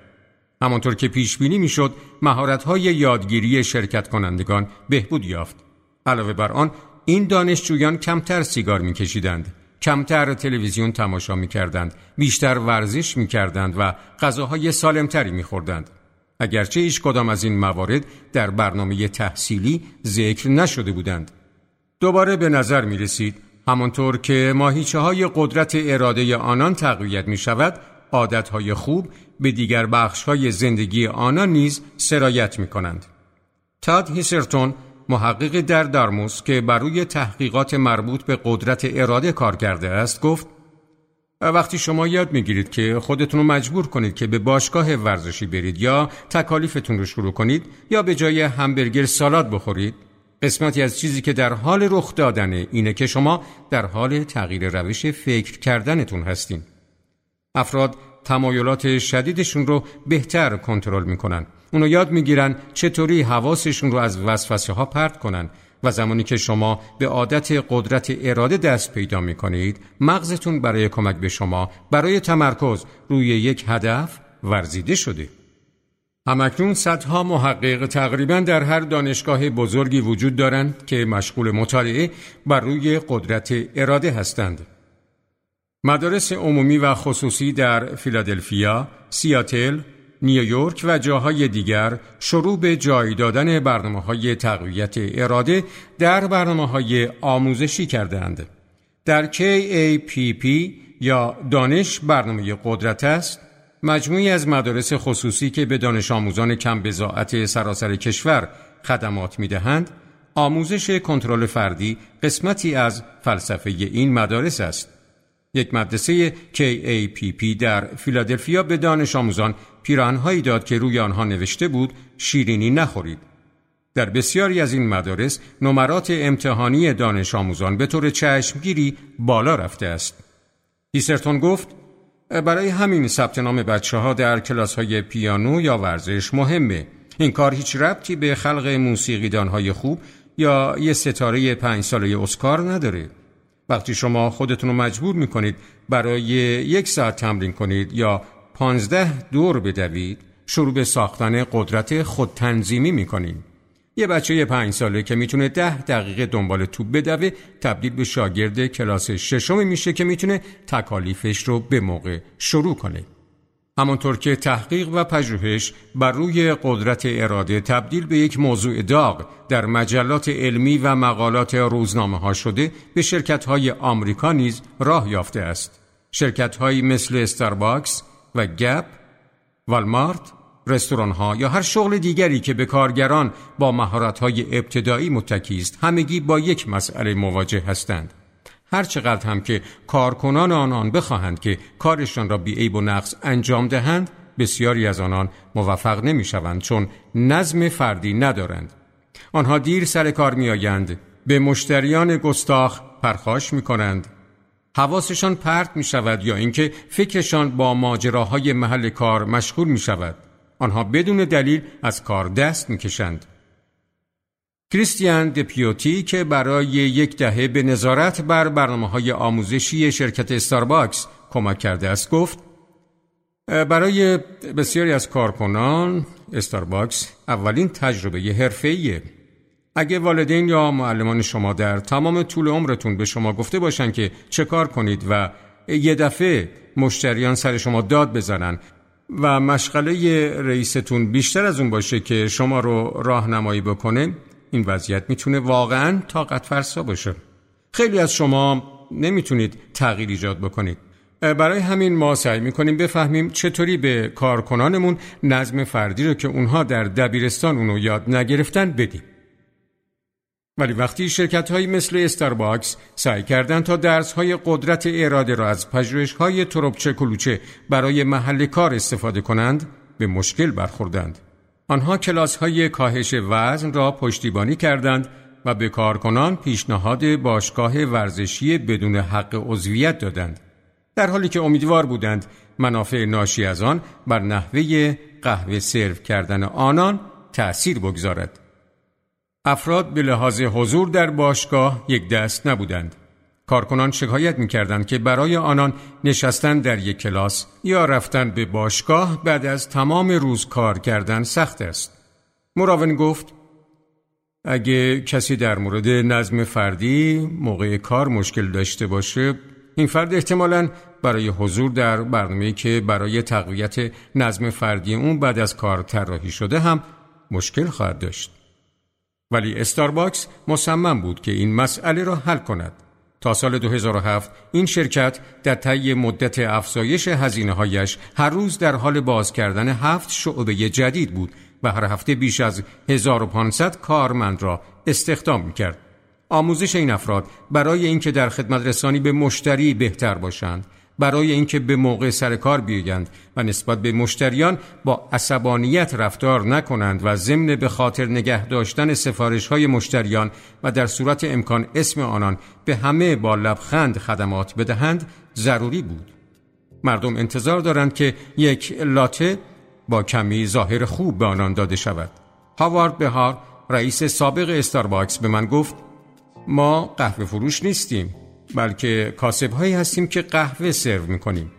همانطور که پیش بینی می‌شد مهارت‌های یادگیری شرکت کنندگان بهبود یافت. علاوه بر آن این دانشجویان کمتر سیگار میکشیدند کمتر تلویزیون تماشا می‌کردند بیشتر ورزش می‌کردند و غذاهای سالمتری میخوردند. اگرچه هیچ کدام از این موارد در برنامه تحصیلی ذکر نشده بودند. دوباره به نظر می رسید همانطور که ماهیچه های قدرت اراده آنان تقویت می شود عادت های خوب به دیگر بخش های زندگی آنان نیز سرایت می کنند. تاد هیسرتون محقق در دارموس که بروی تحقیقات مربوط به قدرت اراده کار کرده است گفت وقتی شما یاد می‌گیرید که خودتون رو مجبور کنید که به باشگاه ورزشی برید یا تکالیفتون رو شروع کنید یا به جای همبرگر سالاد بخورید قسمتی از چیزی که در حال رخ دادنه اینه که شما در حال تغییر روش فکر کردنتون هستین افراد تمایلات شدیدشون رو بهتر کنترل می‌کنن. اونو یاد می‌گیرن چطوری حواسشون رو از وسوسه ها پرت کنن. و زمانی که شما به عادت قدرت اراده دست پیدا می کنید مغزتون برای کمک به شما برای تمرکز روی یک هدف ورزیده شده. همکنون صدها محقق تقریبا در هر دانشگاه بزرگی وجود دارند که مشغول مطالعه بر روی قدرت اراده هستند. مدارس عمومی و خصوصی در فیلادلفیا، سیاتل، نیویورک و جاهای دیگر شروع به جای دادن برنامه های تقویت اراده در برنامه های آموزشی کردند. در KAPP یا دانش برنامه قدرت است مجموعی از مدارس خصوصی که به دانش آموزان کم بزاعت سراسر کشور خدمات می دهند آموزش کنترل فردی قسمتی از فلسفه این مدارس است. یک مدرسه KAPP در فیلادلفیا به دانش آموزان پیرانهایی داد که روی آنها نوشته بود شیرینی نخورید. در بسیاری از این مدارس نمرات امتحانی دانش آموزان به طور چشمگیری بالا رفته است. دیسرتون گفت برای همین ثبت نام بچه ها در کلاس های پیانو یا ورزش مهمه. این کار هیچ ربطی به خلق موسیقیدان های خوب یا یه ستاره پنج ساله اسکار نداره. وقتی شما خودتون رو مجبور می‌کنید برای یک ساعت تمرین کنید یا پانزده دور بدوید شروع به ساختن قدرت خودتنظیمی می‌کنید. یه بچه پنج ساله که می‌تونه ده دقیقه دنبال توپ بدوه تبدیل به شاگرد کلاس ششمی میشه که می‌تونه تکالیفش رو به موقع شروع کنه. همانطور که تحقیق و پژوهش بر روی قدرت اراده تبدیل به یک موضوع داغ در مجلات علمی و مقالات روزنامه ها شده به شرکت های آمریکا نیز راه یافته است. شرکت هایی مثل استارباکس و گپ، والمارت، رستوران ها یا هر شغل دیگری که به کارگران با مهارت های ابتدایی متکی است همگی با یک مسئله مواجه هستند هر چقدر هم که کارکنان آنان بخواهند که کارشان را بی عیب و نقص انجام دهند بسیاری از آنان موفق نمی شوند چون نظم فردی ندارند. آنها دیر سر کار می آیند به مشتریان گستاخ پرخاش می کنند حواسشان پرت می شود یا اینکه فکرشان با ماجراهای محل کار مشغول می شود آنها بدون دلیل از کار دست می‌کشند. کریستیان دپیوتی که برای یک دهه به نظارت بر برنامه های آموزشی شرکت استارباکس کمک کرده است گفت برای بسیاری از کارکنان استارباکس اولین تجربه حرفه‌ایه. اگه والدین یا معلمان شما در تمام طول عمرتون به شما گفته باشن که چه کار کنید و یه دفعه مشتریان سر شما داد بزنن و مشغله رئیستون بیشتر از اون باشه که شما رو راهنمایی بکنه این وضعیت می‌تونه واقعا طاقت فرسا باشه. خیلی از شما نمی‌تونید تغییر ایجاد بکنید. برای همین ما سعی می‌کنیم بفهمیم چطوری به کارکنانمون نظم فردی رو که اونها در دبیرستان اونو یاد نگرفتن بدیم. ولی وقتی شرکت های مثل استارباکس سعی کردند تا درس های قدرت اراده را از پژوهش های تروبچه کلوچه برای محل کار استفاده کنند به مشکل برخوردند. آنها کلاس های کاهش وزن را پشتیبانی کردند و به کارکنان پیشنهاد باشگاه ورزشی بدون حق عضویت دادند. در حالی که امیدوار بودند منافع ناشی از آن بر نحوه قهوه سرو کردن آنان تأثیر بگذارد. افراد به لحاظ حضور در باشگاه یک دست نبودند. کارکنان شکایت می کردند که برای آنان نشستن در یک کلاس یا رفتن به باشگاه بعد از تمام روز کار کردن سخت است. مراون گفت اگه کسی در مورد نظم فردی موقع کار مشکل داشته باشه این فرد احتمالا برای حضور در برنامه که برای تقویت نظم فردی اون بعد از کار طراحی شده هم مشکل خواهد داشت. ولی استارباکس مصمم بود که این مسئله را حل کند. تا سال 2007 این شرکت در طی مدت افزایش هزینه هایش هر روز در حال باز کردن هفت شعبه جدید بود و هر هفته بیش از 1500 کارمند را استخدام می کرد. آموزش این افراد برای اینکه در خدمت رسانی به مشتری بهتر باشند برای اینکه به موقع سر کار بیایند و نسبت به مشتریان با عصبانیت رفتار نکنند و ضمن به خاطر نگه داشتن سفارش های مشتریان و در صورت امکان اسم آنان به همه با لبخند خدمات بدهند ضروری بود. مردم انتظار دارند که یک لاته با کمی ظاهر خوب به آنان داده شود. هاوارد بهار رئیس سابق استارباکس به من گفت ما قهوه فروش نیستیم. بلکه کاسب هایی هستیم که قهوه سرو می‌کنیم.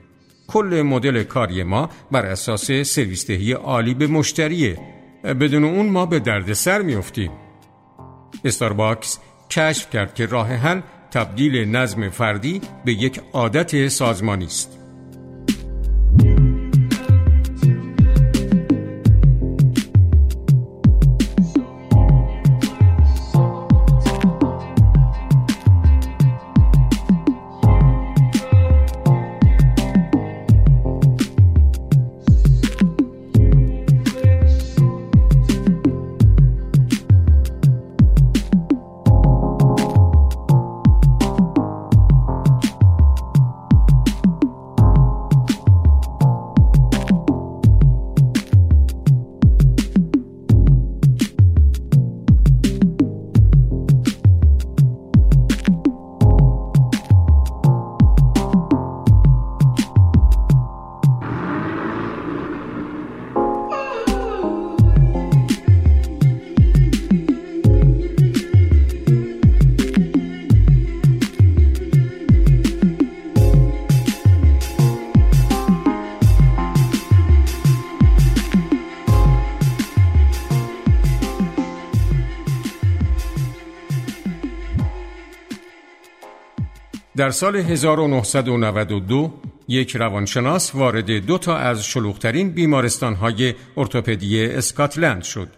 کل مدل کاری ما بر اساس سرویستهی عالی به مشتریه. بدون اون ما به درد سر میافتیم. استارباکس کشف کرد که راه حل تبدیل نظم فردی به یک عادت سازمانی است. سال 1992 یک روانشناس وارد دو تا از شلوغترین بیمارستانهای ارتوپدی اسکاتلند شد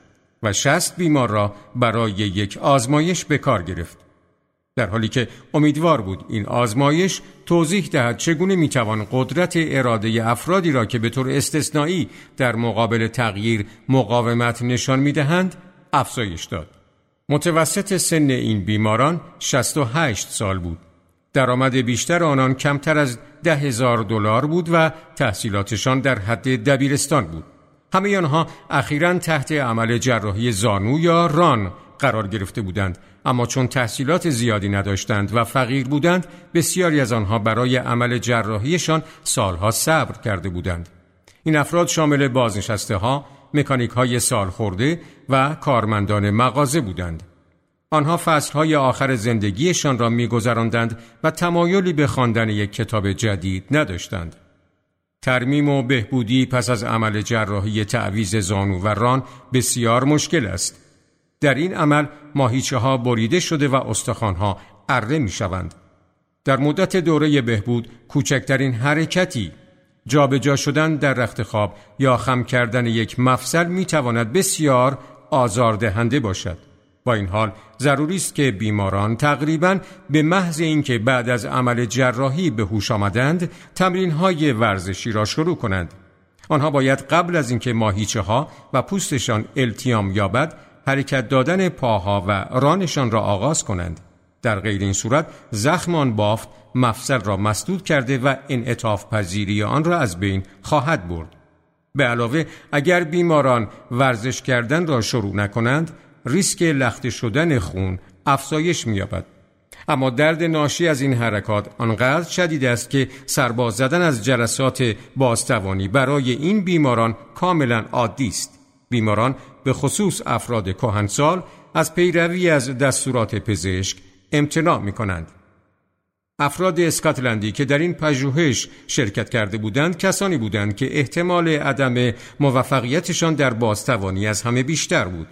و شست بیمار را برای یک آزمایش به کار گرفت. در حالی که امیدوار بود این آزمایش توضیح دهد چگونه می‌توان قدرت اراده افرادی را که به طور استثنایی در مقابل تغییر مقاومت نشان می‌دهند افزایش داد. متوسط سن این بیماران 68 سال بود درآمد بیشتر آنان کمتر از ده هزار دلار بود و تحصیلاتشان در حد دبیرستان بود. همه آنها اخیرا تحت عمل جراحی زانو یا ران قرار گرفته بودند. اما چون تحصیلات زیادی نداشتند و فقیر بودند بسیاری از آنها برای عمل جراحیشان سالها صبر کرده بودند. این افراد شامل بازنشسته ها مکانیک های سال خورده و کارمندان مغازه بودند. آنها فصلهای آخر زندگیشان را میگذراندند و تمایلی به خواندن یک کتاب جدید نداشتند. ترمیم و بهبودی پس از عمل جراحی تعویز زانو و ران بسیار مشکل است. در این عمل ماهیچه ها بریده شده و استخوانها اره می شوند. در مدت دوره بهبود کوچکترین حرکتی جابجا جا شدن در رخت خواب یا خم کردن یک مفصل می تواند بسیار آزاردهنده باشد. با این حال ضروری است که بیماران تقریبا به محض اینکه بعد از عمل جراحی به هوش آمدند تمرین های ورزشی را شروع کنند. آنها باید قبل از اینکه ماهیچه ها و پوستشان التیام یابد حرکت دادن پاها و رانشان را آغاز کنند. در غیر این صورت زخم بافت مفصل را مسدود کرده و انعطاف پذیری آن را از بین خواهد برد. به علاوه اگر بیماران ورزش کردن را شروع نکنند ریسک لخته شدن خون افزایش می‌یابد. اما درد ناشی از این حرکات آنقدر شدید است که سرباز زدن از جلسات بازتوانی برای این بیماران کاملا عادی است. بیماران به خصوص افراد کهنسال از پیروی از دستورات پزشک امتناع می کنند. افراد اسکاتلندی که در این پژوهش شرکت کرده بودند کسانی بودند که احتمال عدم موفقیتشان در بازتوانی از همه بیشتر بود.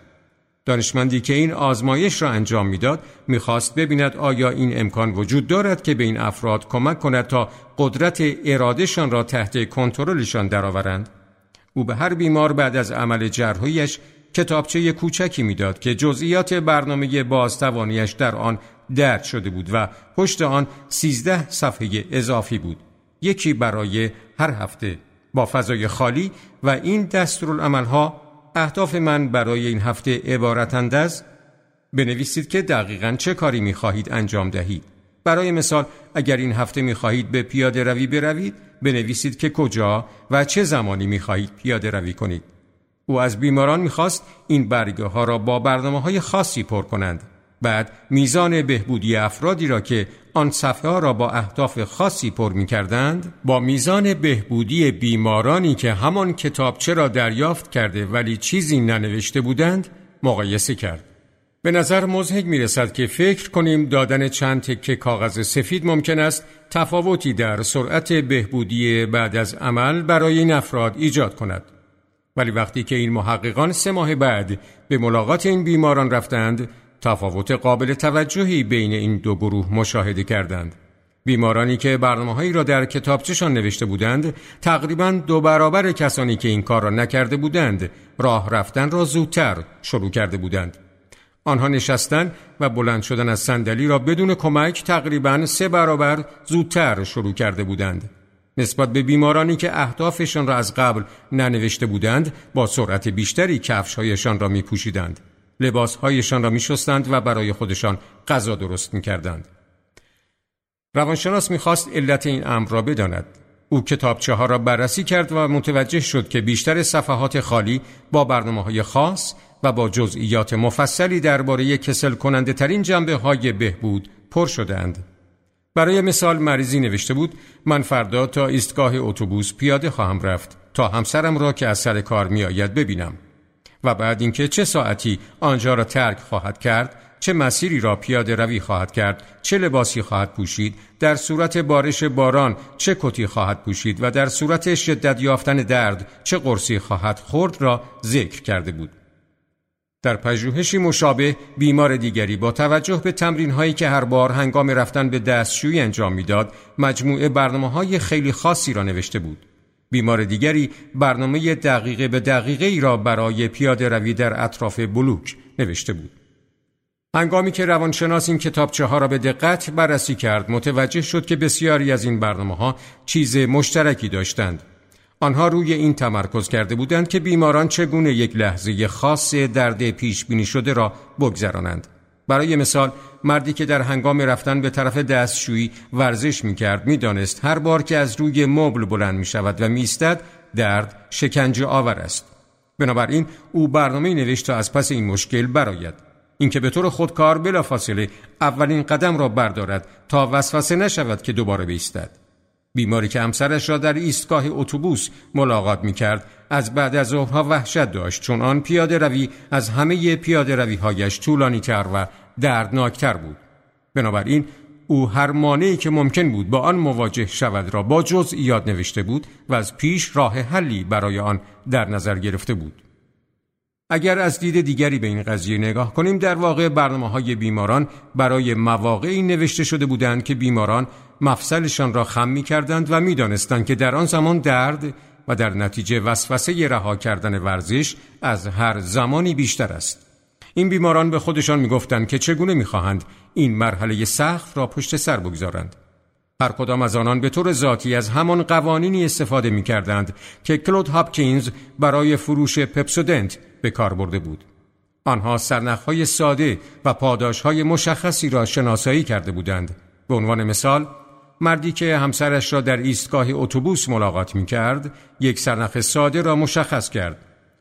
دانشمندی که این آزمایش را انجام می‌داد می‌خواست ببیند آیا این امکان وجود دارد که به این افراد کمک کند تا قدرت ارادهشان را تحت کنترلشان درآورند. او به هر بیمار بعد از عمل جراحیش کتابچه کوچکی می‌داد که جزئیات برنامه بازتوانیش در آن درد شده بود و پشت آن سیزده صفحه اضافی بود. یکی برای هر هفته. با فضای خالی و این دستورالعملها اهداف من برای این هفته عبارتند از بنویسید که دقیقا چه کاری می خواهید انجام دهید. برای مثال اگر این هفته می خواهید به پیاده روی بروید بنویسید که کجا و چه زمانی می خواهید پیاده روی کنید. او از بیماران می‌خواست این برگه ها را با برنامه های خاصی پر کنند. بعد میزان بهبودی افرادی را که آن صفحه ها را با اهداف خاصی پر می کردند با میزان بهبودی بیمارانی که همان کتابچه را دریافت کرده ولی چیزی ننوشته بودند مقایسه کرد. به نظر مزهک می رسد که فکر کنیم دادن چند تکه کاغذ سفید ممکن است تفاوتی در سرعت بهبودی بعد از عمل برای این افراد ایجاد کند. ولی وقتی که این محققان سه ماه بعد به ملاقات این بیماران رفتند تفاوت قابل توجهی بین این دو گروه مشاهده کردند. بیمارانی که برنامه هایی را در کتابچشان نوشته بودند تقریبا دو برابر کسانی که این کار را نکرده بودند راه رفتن را زودتر شروع کرده بودند. آنها نشستن و بلند شدن از صندلی را بدون کمک تقریبا سه برابر زودتر شروع کرده بودند. نسبت به بیمارانی که اهدافشان را از قبل ننوشته بودند با سرعت بیشتری کفشهایشان را می پوشیدند. لباسهایشان را می شستند و برای خودشان غذا درست می کردند. روانشناس می‌خواست علت این امر را بداند. او کتابچه ها را بررسی کرد و متوجه شد که بیشتر صفحات خالی با برنامه های خاص و با جزئیات مفصلی درباره کسل کننده ترین جنبه های بهبود پر شدند. برای مثال مریضی نوشته بود من فردا تا ایستگاه اتوبوس پیاده خواهم رفت تا همسرم را که از سر کار می آید ببینم و بعد اینکه چه ساعتی آنجا را ترک خواهد کرد چه مسیری را پیاده روی خواهد کرد چه لباسی خواهد پوشید در صورت بارش باران چه کتی خواهد پوشید و در صورت شدت یافتن درد چه قرصی خواهد خورد را ذکر کرده بود. در پژوهشی مشابه بیمار دیگری با توجه به تمرین هایی که هر بار هنگام رفتن به دستشویی انجام می‌داد مجموعه برنامه های خیلی خاصی را نوشته بود. بیمار دیگری برنامه دقیقه به دقیقه ای را برای پیاده روی در اطراف بلوک نوشته بود هنگامی که روانشناس این کتابچه ها را به دقت بررسی کرد متوجه شد که بسیاری از این برنامه ها چیز مشترکی داشتند آنها روی این تمرکز کرده بودند که بیماران چگونه یک لحظه خاص درد پیش بینی شده را بگذرانند. برای مثال مردی که در هنگام رفتن به طرف دستشویی ورزش می کرد می دانست هر بار که از روی مبل بلند می شود و می درد شکنجه آور است. بنابراین او برنامه نوشت تا از پس این مشکل براید. اینکه به طور خودکار بلافاصله اولین قدم را بردارد تا وسوسه نشود که دوباره بیستد. بیماری که همسرش را در ایستگاه اتوبوس ملاقات می کرد از بعد از ظهرها وحشت داشت چون آن پیاده روی از همه پیاده روی هایش طولانی تر و دردناکتر بود. بنابراین او هر مانعی که ممکن بود با آن مواجه شود را با جزئیات نوشته بود و از پیش راه حلی برای آن در نظر گرفته بود. اگر از دید دیگری به این قضیه نگاه کنیم در واقع برنامه های بیماران برای مواقعی نوشته شده بودند که بیماران مفصلشان را خم می کردند و می دانستند که در آن زمان درد و در نتیجه وسوسه رها کردن ورزش از هر زمانی بیشتر است. این بیماران به خودشان می گفتند که چگونه می خواهند این مرحله سخت را پشت سر بگذارند. هر کدام از آنان به طور ذاتی از همان قوانینی استفاده می کردند که کلود هاپکینز برای فروش پپسودنت به کار برده بود. آنها سرنخهای ساده و پاداشهای مشخصی را شناسایی کرده بودند. به عنوان مثال، مردی که همسرش را در ایستگاه اتوبوس ملاقات می کرد، یک سرنخ ساده را مشخص کرد.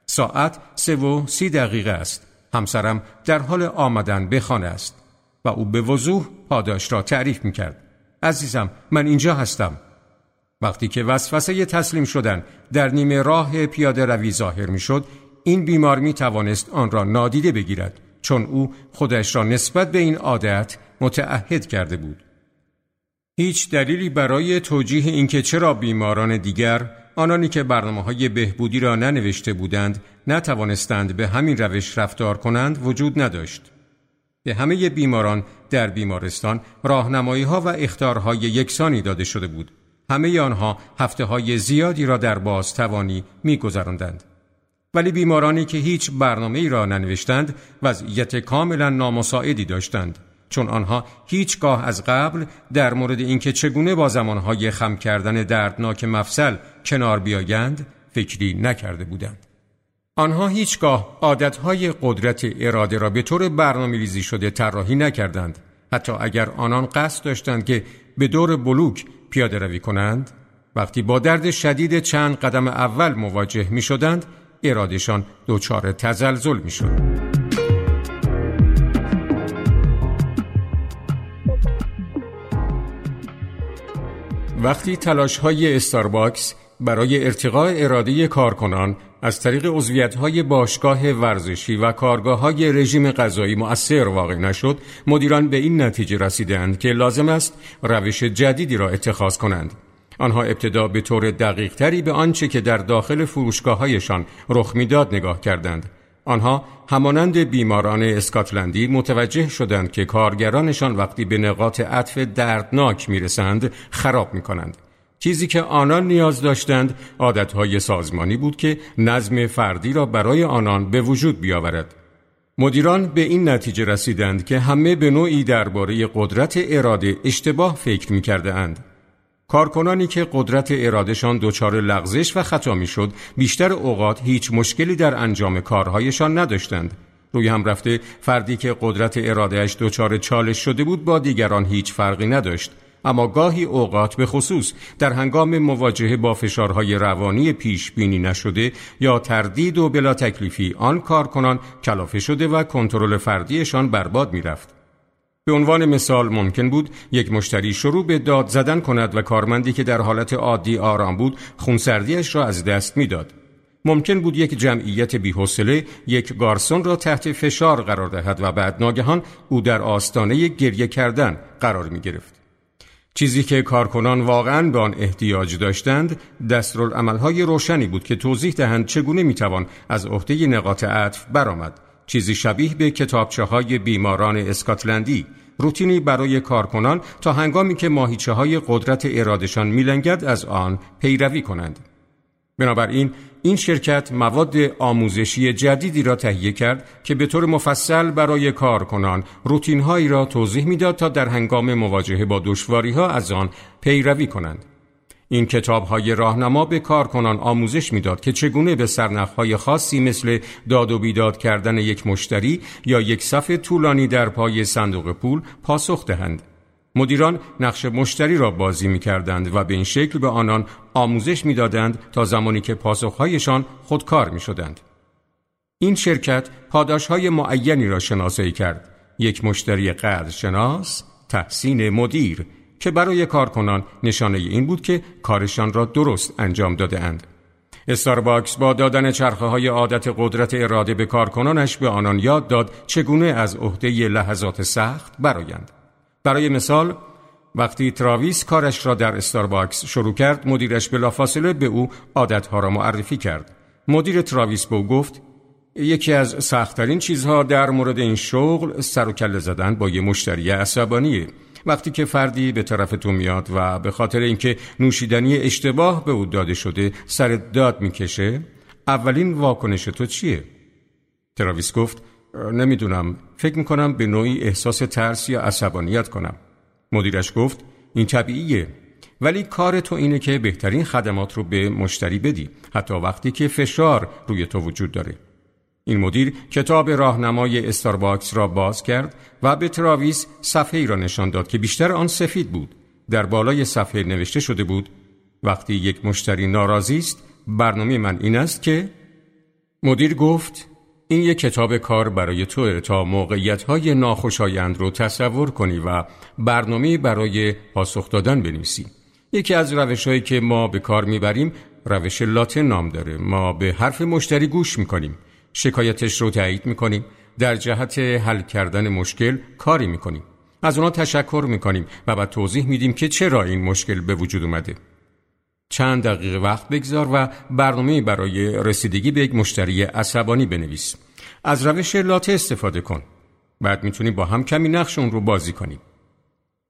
ساعت سه و سی دقیقه است. همسرم در حال آمدن به خانه است و او به وضوح پاداش را تعریف می کرد. عزیزم من اینجا هستم. وقتی که وسوسه تسلیم شدن در نیمه راه پیاده روی ظاهر می شد این بیمار می توانست آن را نادیده بگیرد چون او خودش را نسبت به این عادت متعهد کرده بود. هیچ دلیلی برای توجیه اینکه چرا بیماران دیگر آنانی که برنامه های بهبودی را ننوشته بودند نتوانستند به همین روش رفتار کنند وجود نداشت. به همه بیماران در بیمارستان راهنمایی ها و اختارهای یکسانی داده شده بود. همه آنها هفته های زیادی را در باز توانی می گذراندند. ولی بیمارانی که هیچ برنامه ای را ننوشتند وضعیت کاملا نامساعدی داشتند. چون آنها هیچگاه از قبل در مورد اینکه چگونه با زمانهای خم کردن دردناک مفصل کنار بیایند فکری نکرده بودند. آنها هیچگاه عادتهای قدرت اراده را به طور برنامه ریزی شده طراحی نکردند حتی اگر آنان قصد داشتند که به دور بلوک پیاده روی کنند وقتی با درد شدید چند قدم اول مواجه می شدند ارادشان دچار تزلزل می شد. وقتی تلاش های استارباکس برای ارتقاء اراده کارکنان از طریق عضویت های باشگاه ورزشی و کارگاه های رژیم غذایی مؤثر واقع نشد مدیران به این نتیجه رسیدند که لازم است روش جدیدی را اتخاذ کنند. آنها ابتدا به طور دقیق تری به آنچه که در داخل فروشگاه هایشان رخ می‌داد نگاه کردند. آنها همانند بیماران اسکاتلندی متوجه شدند که کارگرانشان وقتی به نقاط عطف دردناک می‌رسند خراب می کنند. چیزی که آنان نیاز داشتند عادتهای سازمانی بود که نظم فردی را برای آنان به وجود بیاورد. مدیران به این نتیجه رسیدند که همه به نوعی درباره قدرت اراده اشتباه فکر می کرده اند. کارکنانی که قدرت ارادشان دچار لغزش و خطا می‌شد بیشتر اوقات هیچ مشکلی در انجام کارهایشان نداشتند روی هم رفته فردی که قدرت ارادهش دچار چالش شده بود با دیگران هیچ فرقی نداشت اما گاهی اوقات به خصوص در هنگام مواجهه با فشارهای روانی پیش بینی نشده یا تردید و بلا تکلیفی آن کارکنان کلافه شده و کنترل فردیشان برباد می‌رفت. به عنوان مثال ممکن بود یک مشتری شروع به داد زدن کند و کارمندی که در حالت عادی آرام بود خونسردیش را از دست می‌داد. ممکن بود یک جمعیت بیحوصله یک گارسون را تحت فشار قرار دهد و بعد ناگهان او در آستانه گریه کردن قرار می گرفت. چیزی که کارکنان واقعا به آن احتیاج داشتند دستورالعملهای روشنی بود که توضیح دهند چگونه می‌توان از عهده نقاط عطف برآمد چیزی شبیه به کتابچه های بیماران اسکاتلندی روتینی برای کارکنان تا هنگامی که ماهیچه های قدرت ارادشان میلنگد از آن پیروی کنند. بنابراین این شرکت مواد آموزشی جدیدی را تهیه کرد که به طور مفصل برای کارکنان روتینهایی را توضیح می‌داد تا در هنگام مواجهه با دشواری ها از آن پیروی کنند. این کتاب های راهنما به کارکنان آموزش می‌داد که چگونه به سرنخ های خاصی مثل داد و بیداد کردن یک مشتری یا یک صف طولانی در پای صندوق پول پاسخ دهند. مدیران نقش مشتری را بازی می کردند و به این شکل به آنان آموزش می دادند تا زمانی که پاسخهایشان خودکار می شدند. این شرکت پاداش های معینی را شناسایی کرد. یک مشتری شناس، تحسین مدیر، که برای کارکنان نشانه این بود که کارشان را درست انجام داده اند. استارباکس با دادن چرخه های عادت قدرت اراده به کارکنانش به آنان یاد داد چگونه از عهده لحظات سخت برآیند. برای مثال وقتی تراویس کارش را در استارباکس شروع کرد مدیرش بلافاصله به او عادتها را معرفی کرد. مدیر تراویس به او گفت یکی از سختترین چیزها در مورد این شغل سر و کله زدن با یه مشتری عصبانیه وقتی که فردی به طرف تو میاد و به خاطر اینکه نوشیدنی اشتباه به او داده شده سر داد می‌کشه اولین واکنش تو چیه؟ تراویس گفت نمی‌دونم. فکر می‌کنم به نوعی احساس ترس یا عصبانیت کنم. مدیرش گفت این طبیعیه. ولی کار تو اینه که بهترین خدمات رو به مشتری بدی حتی وقتی که فشار روی تو وجود داره. این مدیر کتاب راهنمای استارباکس را باز کرد و به تراویس صفحه ای را نشان داد که بیشتر آن سفید بود. در بالای صفحه نوشته شده بود وقتی یک مشتری ناراضی است برنامه من این است که مدیر گفت این یک کتاب کار برای تو تا موقعیت های ناخوشایند رو تصور کنی و برنامه برای پاسخ دادن بنویسی. یکی از روش هایی که ما به کار می‌بریم روش لاتن نام داره ما به حرف مشتری گوش می‌کنیم شکایتش رو تایید می‌کنیم. در جهت حل کردن مشکل کاری می‌کنیم. از اونا تشکر می‌کنیم و بعد توضیح میدیم که چرا این مشکل به وجود اومده. چند دقیقه وقت بگذار و برنامه برای رسیدگی به یک مشتری عصبانی بنویس. از روش لاته استفاده کن. بعد می‌تونی با هم کمی نقش اون رو بازی کنیم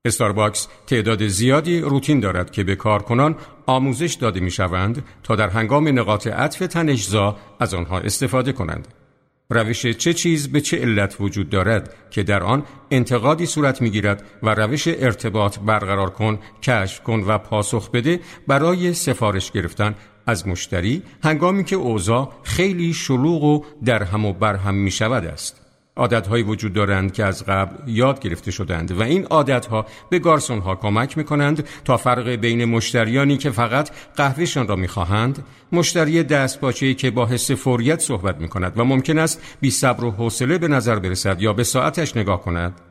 استارباکس تعداد زیادی روتین دارد که به کارکنان آموزش داده می شوند تا در هنگام نقاط عطف تنشزا از آنها استفاده کنند. روش چه چیز به چه علت وجود دارد که در آن انتقادی صورت می‌گیرد و روش ارتباط برقرار کن، کشف کن و پاسخ بده برای سفارش گرفتن از مشتری هنگامی که اوضاع خیلی شلوغ و در هم و برهم می شود است. عادتهایی وجود دارند که از قبل یاد گرفته شدند و این عادتها به گارسون ها کمک می کنند تا فرق بین مشتریانی که فقط قهوهشان را می خواهند مشتری دستپاچه که با حس فوریت صحبت می کند و ممکن است بی صبر و حوصله به نظر برسد یا به ساعتش نگاه کند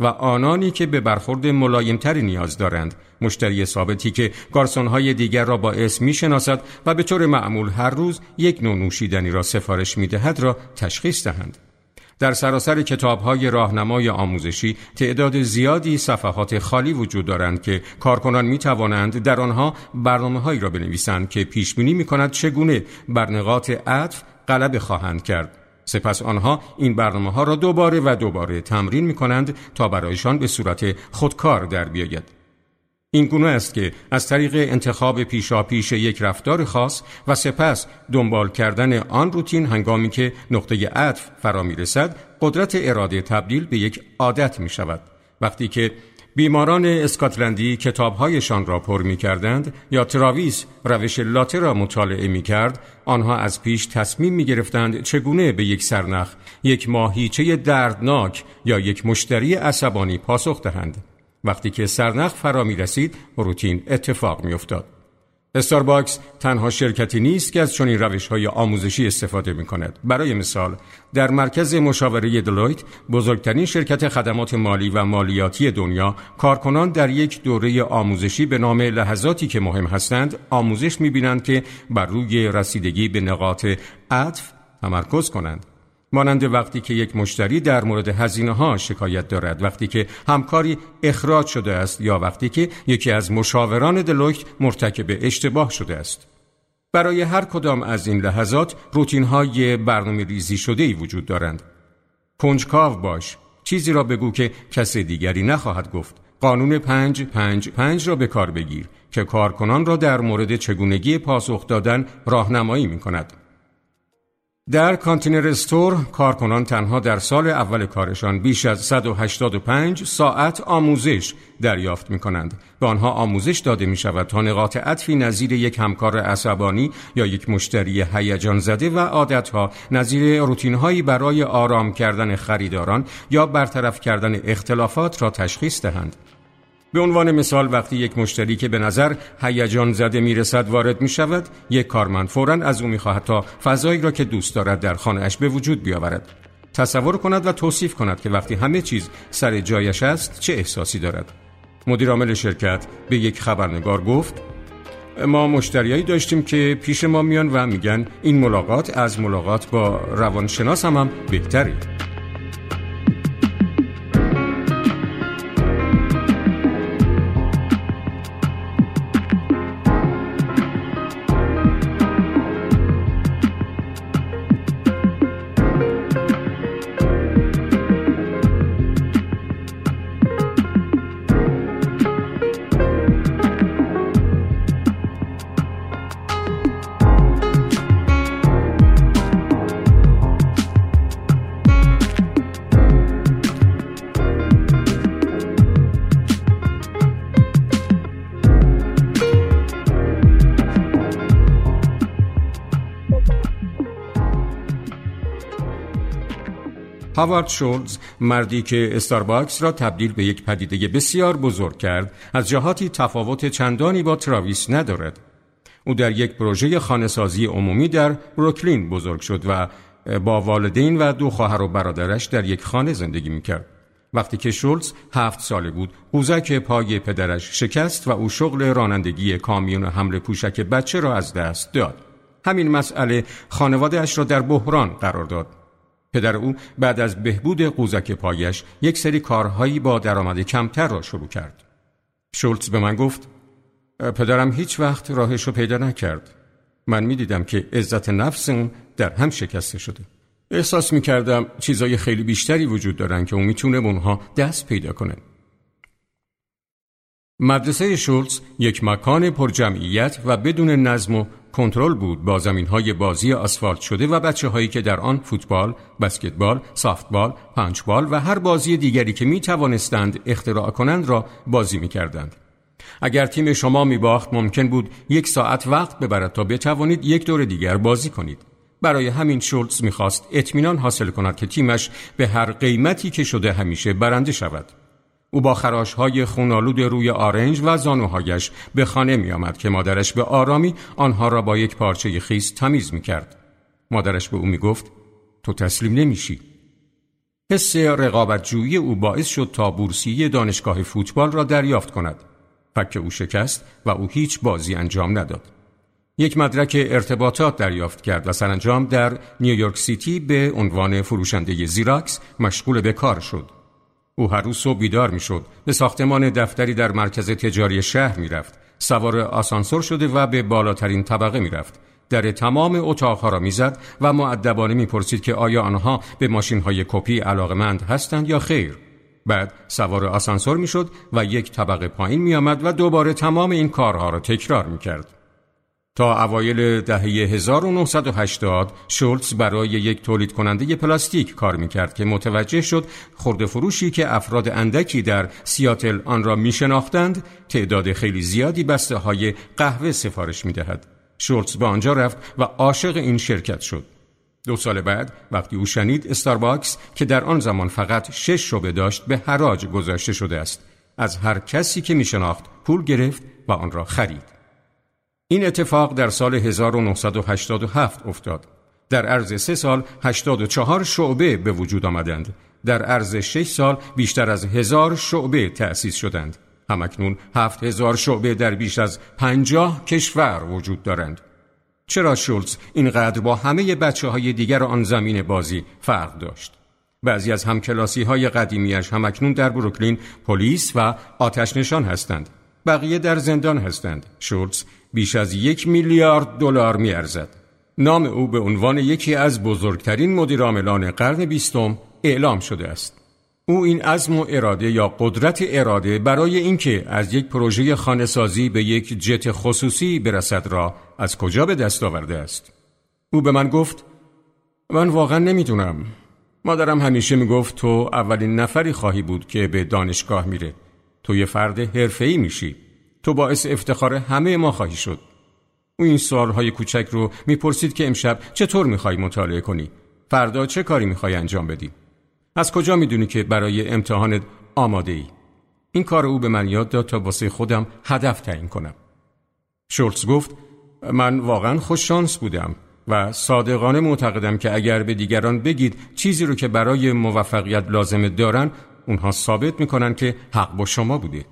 و آنانی که به برخورد ملایمتری نیاز دارند مشتری ثابتی که های دیگر را با اسم می شناسد و به طور معمول هر روز یک نوع نوشیدنی را سفارش می دهد را تشخیص دهند. در سراسر های راهنمای آموزشی تعداد زیادی صفحات خالی وجود دارند که کارکنان می توانند در آنها برنامه هایی را بنویسند که پیش بینی می کند چگونه بر نقاط عطف غلبه خواهند کرد سپس آنها این برنامه ها را دوباره و دوباره تمرین می کنند تا برایشان به صورت خودکار در بیاید. این گونه است که از طریق انتخاب پیشا پیش یک رفتار خاص و سپس دنبال کردن آن روتین هنگامی که نقطه عطف فرا می رسد قدرت اراده تبدیل به یک عادت می شود. وقتی که بیماران اسکاتلندی کتابهایشان را پر می کردند یا تراویس روش لاته را مطالعه می کرد آنها از پیش تصمیم می گرفتند چگونه به یک سرنخ یک ماهیچه دردناک یا یک مشتری عصبانی پاسخ دهند وقتی که سرنخ فرا می رسید روتین اتفاق می افتاد. استارباکس تنها شرکتی نیست که از چنین روش های آموزشی استفاده می کند. برای مثال در مرکز مشاوره دلویت بزرگترین شرکت خدمات مالی و مالیاتی دنیا کارکنان در یک دوره آموزشی به نام لحظاتی که مهم هستند آموزش می بینند که بر روی رسیدگی به نقاط عطف تمرکز کنند. مانند وقتی که یک مشتری در مورد هزینه ها شکایت دارد وقتی که همکاری اخراج شده است یا وقتی که یکی از مشاوران دلویت مرتکب اشتباه شده است. برای هر کدام از این لحظات روتین های برنامه ریزی شده ای وجود دارند. کنجکاو باش. چیزی را بگو که کس دیگری نخواهد گفت. قانون پنج پنج پنج را به کار بگیر که کارکنان را در مورد چگونگی پاسخ دادن راهنمایی می کند در کانتینر استور کارکنان تنها در سال اول کارشان بیش از 185 ساعت آموزش دریافت می کنند. به آنها آموزش داده می شود تا نقاط عطفی نظیر یک همکار عصبانی یا یک مشتری هیجان زده و عادتها نظیر روتینهایی برای آرام کردن خریداران یا برطرف کردن اختلافات را تشخیص دهند. به عنوان مثال وقتی یک مشتری که به نظر هیجان زده می‌رسد وارد می شود یک کارمند فورا از او می خواهد تا فضایی را که دوست دارد در خانهاش به وجود بیاورد. تصور کند و توصیف کند که وقتی همه چیز سر جایش است چه احساسی دارد. مدیر شرکت به یک خبرنگار گفت ما مشتریایی داشتیم که پیش ما میان و میگن این ملاقات از ملاقات با روانشناس هم, هم بهتری هاوارد شولز مردی که استارباکس را تبدیل به یک پدیده بسیار بزرگ کرد از جهاتی تفاوت چندانی با تراویس ندارد. او در یک پروژه خانه‌سازی عمومی در بروکلین بزرگ شد و با والدین و دو خواهر و برادرش در یک خانه زندگی می‌کرد. وقتی که شولز هفت ساله بود قوزک پای پدرش شکست و او شغل رانندگی کامیون حمل پوشک بچه را از دست داد. همین مسئله خانوادهش را در بحران قرار داد. پدر او بعد از بهبود قوزک پایش یک سری کارهایی با درآمد کمتر را شروع کرد. شولتز به من گفت پدرم هیچ وقت راهش رو پیدا نکرد. من می دیدم که عزت نفس اون در هم شکسته شده. احساس می کردم چیزای خیلی بیشتری وجود دارن که اون می‌تونه اونها دست پیدا کنه. مدرسه شولتز یک مکان پر جمعیت و بدون نظم و کنترل بود با زمین های بازی آسفالت شده و بچه هایی که در آن فوتبال، بسکتبال، سافتبال، پنچبال و هر بازی دیگری که می توانستند اختراع کنند را بازی می کردند. اگر تیم شما می باخت ممکن بود یک ساعت وقت ببرد تا بتوانید یک دور دیگر بازی کنید. برای همین شولتز می‌خواست اطمینان حاصل کند که تیمش به هر قیمتی که شده همیشه برنده شود. او با خراش های خونالود روی آرنج و زانوهایش به خانه می آمد که مادرش به آرامی آنها را با یک پارچه خیس تمیز می کرد. مادرش به او می گفت تو تسلیم نمیشی. حس رقابت جویی او باعث شد تا بورسیه دانشگاه فوتبال را دریافت کند. فک او شکست و او هیچ بازی انجام نداد. یک مدرک ارتباطات دریافت کرد و سرانجام در نیویورک سیتی به عنوان فروشنده زیراکس مشغول به کار شد. او هر روز صبح بیدار می‌شد. به ساختمان دفتری در مرکز تجاری شهر می‌رفت. سوار آسانسور شده و به بالاترین طبقه می‌رفت. در تمام اتاقها را می‌زد و معدبانه می‌پرسید که آیا آنها به ماشین های کپی علاقمند هستند یا خیر. بعد سوار آسانسور می‌شد و یک طبقه پایین میآمد و دوباره تمام این کارها را تکرار می‌کرد. تا اوایل دهه 1980 شولتز برای یک تولید کننده پلاستیک کار می‌کرد که متوجه شد خورده فروشی که افراد اندکی در سیاتل آن را میشناختند تعداد خیلی زیادی بسته های قهوه سفارش می‌دهد. شولتز به آنجا رفت و عاشق این شرکت شد. دو سال بعد وقتی او شنید استارباکس که در آن زمان فقط شش شعبه داشت به حراج گذاشته شده است. از هر کسی که میشناخت پول گرفت و آن را خرید. این اتفاق در سال 1987 افتاد. در عرض سه سال 84 شعبه به وجود آمدند. در عرض 6 سال بیشتر از هزار شعبه تأسیس شدند. همکنون هفت هزار شعبه در بیش از پنجاه کشور وجود دارند. چرا شولز اینقدر با همه بچه های دیگر آن زمین بازی فرق داشت؟ بعضی از همکلاسی های قدیمیش همکنون در بروکلین پلیس و آتش نشان هستند. بقیه در زندان هستند. شولز بیش از یک میلیارد دلار میارزد. نام او به عنوان یکی از بزرگترین مدیرعاملان قرن بیستم اعلام شده است. او این عزم و اراده یا قدرت اراده برای اینکه از یک پروژه خانهسازی به یک جت خصوصی برسد را از کجا به دست آورده است؟ او به من گفت من واقعا نمی‌دونم. مادرم همیشه می‌گفت تو اولین نفری خواهی بود که به دانشگاه میره. تو یه فرد حرفه‌ای میشی. تو باعث افتخار همه ما خواهی شد. او این سوالهای کوچک رو می‌پرسید که امشب چطور می‌خوای مطالعه کنی؟ فردا چه کاری می‌خوای انجام بدی؟ از کجا می‌دونی که برای امتحانت آماده ای این کار او به من یاد داد تا واسه خودم هدف تعیین کنم. شولتز گفت من واقعا خوش شانس بودم و صادقانه معتقدم که اگر به دیگران بگید چیزی رو که برای موفقیت لازمه دارن اونها ثابت می‌کنن که حق با شما بوده.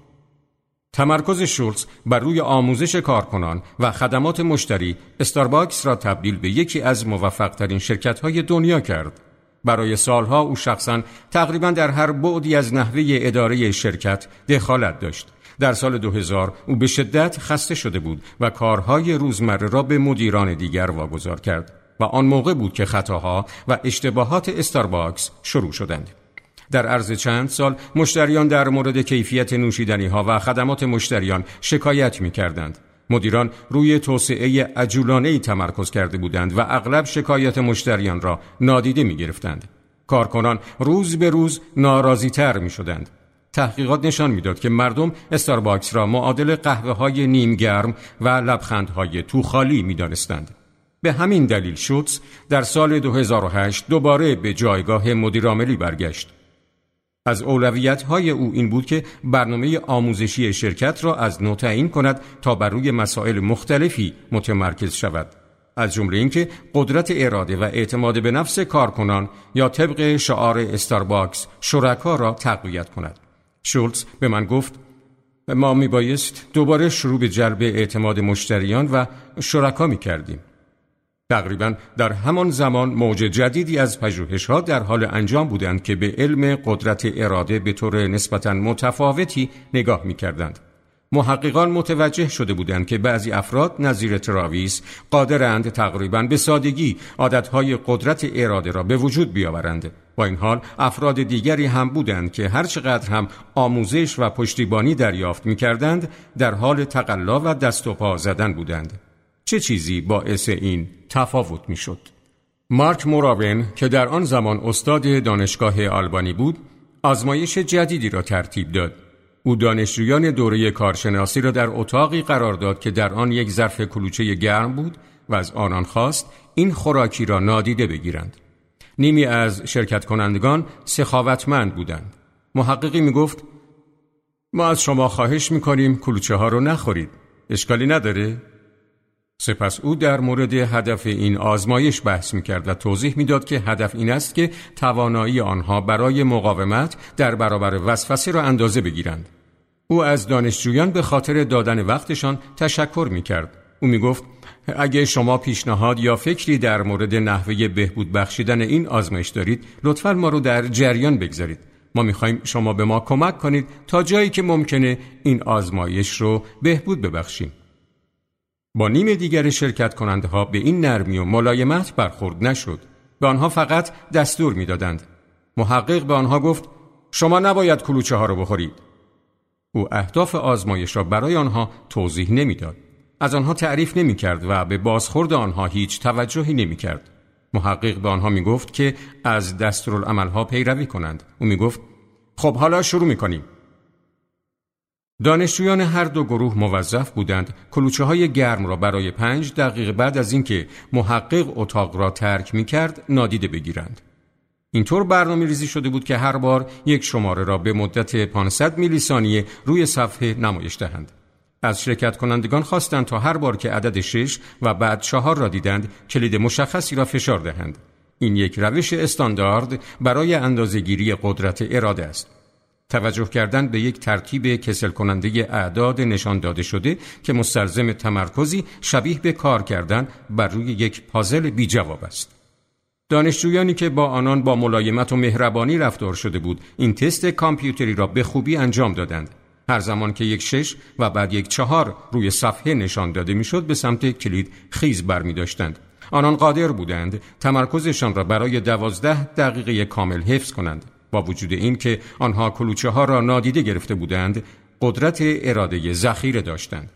تمرکز شولز بر روی آموزش کارکنان و خدمات مشتری استارباکس را تبدیل به یکی از موفقترین شرکت های دنیا کرد. برای سالها او شخصا تقریبا در هر بعدی از نحوه اداره شرکت دخالت داشت. در سال 2000 او به شدت خسته شده بود و کارهای روزمره را به مدیران دیگر واگذار کرد و آن موقع بود که خطاها و اشتباهات استارباکس شروع شدند. در عرض چند سال مشتریان در مورد کیفیت نوشیدنی ها و خدمات مشتریان شکایت می کردند. مدیران روی توسعه عجولانه تمرکز کرده بودند و اغلب شکایت مشتریان را نادیده می گرفتند. کارکنان روز به روز ناراضی تر می شدند. تحقیقات نشان می‌داد که مردم استارباکس را معادل قهوه های نیم گرم و لبخندهای تو خالی می دانستند. به همین دلیل شوتس در سال 2008 دوباره به جایگاه مدیرعاملی برگشت. از اولویت های او این بود که برنامه آموزشی شرکت را از نو تعیین کند تا بر روی مسائل مختلفی متمرکز شود. از جمله اینکه قدرت اراده و اعتماد به نفس کارکنان یا طبق شعار استارباکس شرکا را تقویت کند. شولتز به من گفت ما می بایست دوباره شروع به جلب اعتماد مشتریان و شرکا می کردیم تقریبا در همان زمان موج جدیدی از ها در حال انجام بودند که به علم قدرت اراده به طور نسبتا متفاوتی نگاه می کردند. محققان متوجه شده بودند که بعضی افراد نظیر تراویس قادرند تقریبا به سادگی عادتهای قدرت اراده را به وجود بیاورند. با این حال افراد دیگری هم بودند که هرچقدر هم آموزش و پشتیبانی دریافت می کردند در حال تقلا و دست و پا زدن بودند. چه چیزی باعث این تفاوت می‌شد؟ مارک موراون که در آن زمان استاد دانشگاه آلبانی بود آزمایش جدیدی را ترتیب داد او دانشجویان دوره کارشناسی را در اتاقی قرار داد که در آن یک ظرف کلوچه گرم بود و از آنان خواست این خوراکی را نادیده بگیرند نیمی از شرکت کنندگان سخاوتمند بودند محققی می گفت ما از شما خواهش می کنیم کلوچه ها رو نخورید اشکالی نداره؟ سپس او در مورد هدف این آزمایش بحث می کرد و توضیح می‌داد که هدف این است که توانایی آنها برای مقاومت در برابر وسوسه را اندازه بگیرند. او از دانشجویان به خاطر دادن وقتشان تشکر می کرد. او می گفت اگه شما پیشنهاد یا فکری در مورد نحوه بهبود بخشیدن این آزمایش دارید لطفا ما رو در جریان بگذارید. ما می‌خواهیم شما به ما کمک کنید تا جایی که ممکنه این آزمایش رو بهبود ببخشیم. با نیم دیگر شرکت کننده ها به این نرمی و ملایمت برخورد نشد. به آنها فقط دستور می‌دادند. محقق به آنها گفت شما نباید کلوچه ها رو بخورید. او اهداف آزمایش را برای آنها توضیح نمی‌داد. از آنها تعریف نمی کرد و به بازخورد آنها هیچ توجهی نمی کرد. محقق به آنها می گفت که از دستورالعملها پیروی کنند. او می گفت خب حالا شروع می کنیم. دانشجویان هر دو گروه موظف بودند کلوچه های گرم را برای پنج دقیقه بعد از اینکه محقق اتاق را ترک می کرد نادیده بگیرند. اینطور برنامه ریزی شده بود که هر بار یک شماره را به مدت 500 میلی ثانیه روی صفحه نمایش دهند. از شرکت کنندگان خواستند تا هر بار که عدد شش و بعد چهار را دیدند کلید مشخصی را فشار دهند. این یک روش استاندارد برای اندازهگیری قدرت اراده است. توجه کردن به یک ترتیب کسل کننده اعداد نشان داده شده که مستلزم تمرکزی شبیه به کار کردن بر روی یک پازل بی جواب است. دانشجویانی که با آنان با ملایمت و مهربانی رفتار شده بود این تست کامپیوتری را به خوبی انجام دادند. هر زمان که یک شش و بعد یک چهار روی صفحه نشان داده می‌شد به سمت کلید خیز برمی داشتند. آنان قادر بودند تمرکزشان را برای دوازده دقیقه کامل حفظ کنند. با وجود این که آنها کلوچه ها را نادیده گرفته بودند قدرت اراده ذخیره داشتند.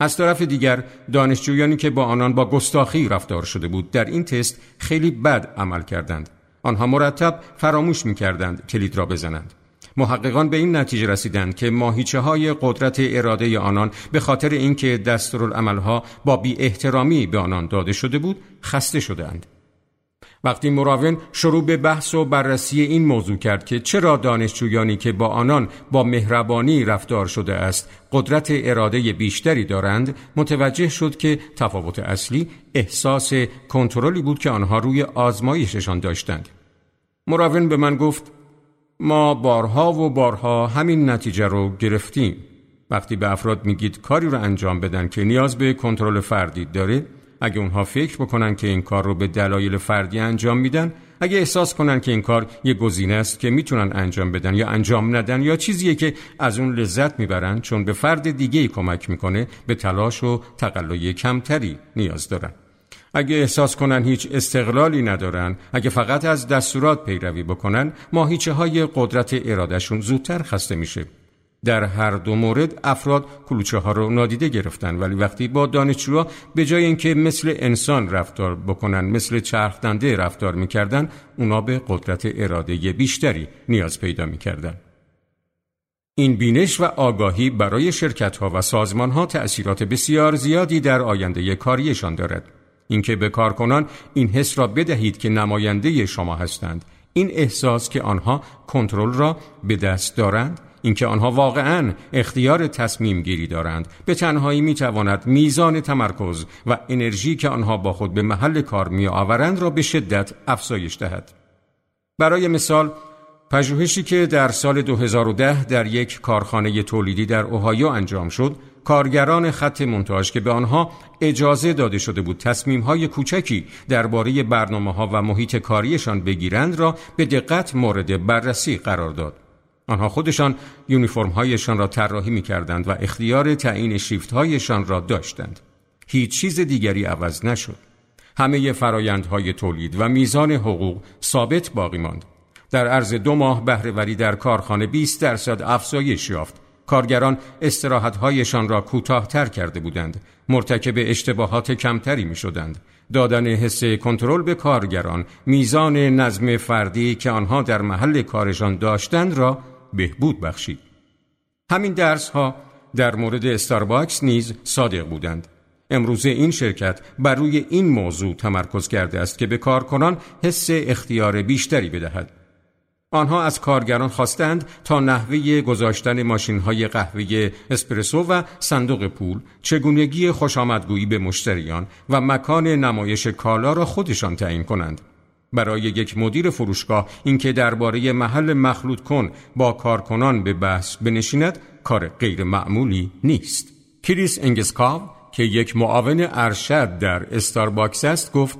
از طرف دیگر دانشجویانی که با آنان با گستاخی رفتار شده بود در این تست خیلی بد عمل کردند. آنها مرتب فراموش می کردند کلید را بزنند. محققان به این نتیجه رسیدند که ماهیچه های قدرت اراده آنان به خاطر اینکه دستورالعملها با بی احترامی به آنان داده شده بود خسته شدند وقتی مراون شروع به بحث و بررسی این موضوع کرد که چرا دانشجویانی که با آنان با مهربانی رفتار شده است قدرت اراده بیشتری دارند متوجه شد که تفاوت اصلی احساس کنترلی بود که آنها روی آزمایششان داشتند. مراون به من گفت ما بارها و بارها همین نتیجه رو گرفتیم. وقتی به افراد میگید کاری رو انجام بدن که نیاز به کنترل فردی داره اگه اونها فکر بکنن که این کار رو به دلایل فردی انجام میدن اگه احساس کنن که این کار یه گزینه است که می‌تونن انجام بدن یا انجام ندن یا چیزیه که از اون لذت می‌برن چون به فرد دیگه ای کمک می‌کنه به تلاش و تقلای کمتری نیاز دارن. اگه احساس کنن هیچ استقلالی ندارن اگه فقط از دستورات پیروی بکنن ماهیچه های قدرت ارادهشون زودتر خسته میشه. در هر دو مورد افراد کلوچه ها رو نادیده گرفتن. ولی وقتی با دانشجوها به جای اینکه مثل انسان رفتار بکنن مثل چرخدنده رفتار می‌کردن اونا به قدرت اراده بیشتری نیاز پیدا می‌کردن. این بینش و آگاهی برای شرکت ها و سازمان ها تأثیرات بسیار زیادی در آینده کاریشان دارد. اینکه به کارکنان این حس را بدهید که نماینده شما هستند این احساس که آنها کنترل را به دست دارند اینکه آنها واقعا اختیار تصمیم گیری دارند به تنهایی می تواند میزان تمرکز و انرژی که آنها با خود به محل کار می آورند را به شدت افزایش دهد برای مثال پژوهشی که در سال 2010 در یک کارخانه تولیدی در اوهایو انجام شد کارگران خط منتاج که به آنها اجازه داده شده بود تصمیم های کوچکی درباره برنامه ها و محیط کاریشان بگیرند را به دقت مورد بررسی قرار داد. آنها خودشان یونیفرم هایشان را طراحی می کردند و اختیار تعیین شیفت هایشان را داشتند. هیچ چیز دیگری عوض نشد. همه فرایندهای تولید و میزان حقوق ثابت باقی ماند. در عرض دو ماه بهرهوری در کارخانه 20 درصد افزایش یافت کارگران استراحتهایشان را کوتاهتر کرده بودند مرتکب اشتباهات کمتری می شدند دادن حس کنترل به کارگران میزان نظم فردی که آنها در محل کارشان داشتند را بهبود بخشید. همین درس ها در مورد استارباکس نیز صادق بودند. امروزه این شرکت بر روی این موضوع تمرکز کرده است که به کارکنان حس اختیار بیشتری بدهد. آنها از کارگران خواستند تا نحوه گذاشتن ماشین های قهوه اسپرسو و صندوق پول چگونگی خوشامدگویی به مشتریان و مکان نمایش کالا را خودشان تعیین کنند. برای یک مدیر فروشگاه اینکه درباره محل مخلوط کن با کارکنان به بحث بنشیند کار غیر معمولی نیست. کریس انگسکاو که یک معاون ارشد در استارباکس است گفت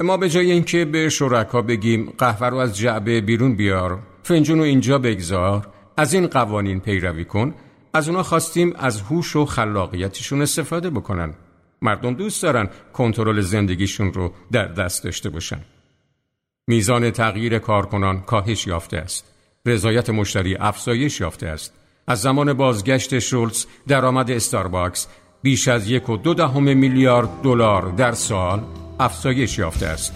ما به جای اینکه به شرکا بگیم قهوه رو از جعبه بیرون بیار فنجون رو اینجا بگذار از این قوانین پیروی کن از اونا خواستیم از هوش و خلاقیتشون استفاده بکنن مردم دوست دارن کنترل زندگیشون رو در دست داشته باشن میزان تغییر کارکنان کاهش یافته است رضایت مشتری افزایش یافته است از زمان بازگشت شولز درآمد استارباکس بیش از یک و دو دهم میلیارد دلار در سال افزایش یافته است.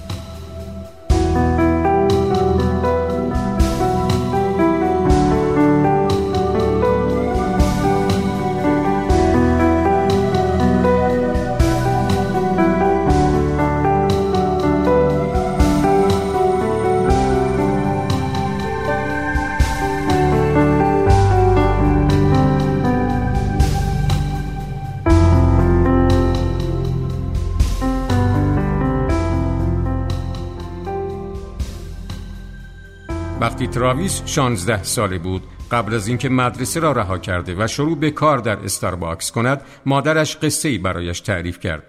وقتی تراویس 16 ساله بود قبل از اینکه مدرسه را رها کرده و شروع به کار در استارباکس کند مادرش قصه ای برایش تعریف کرد.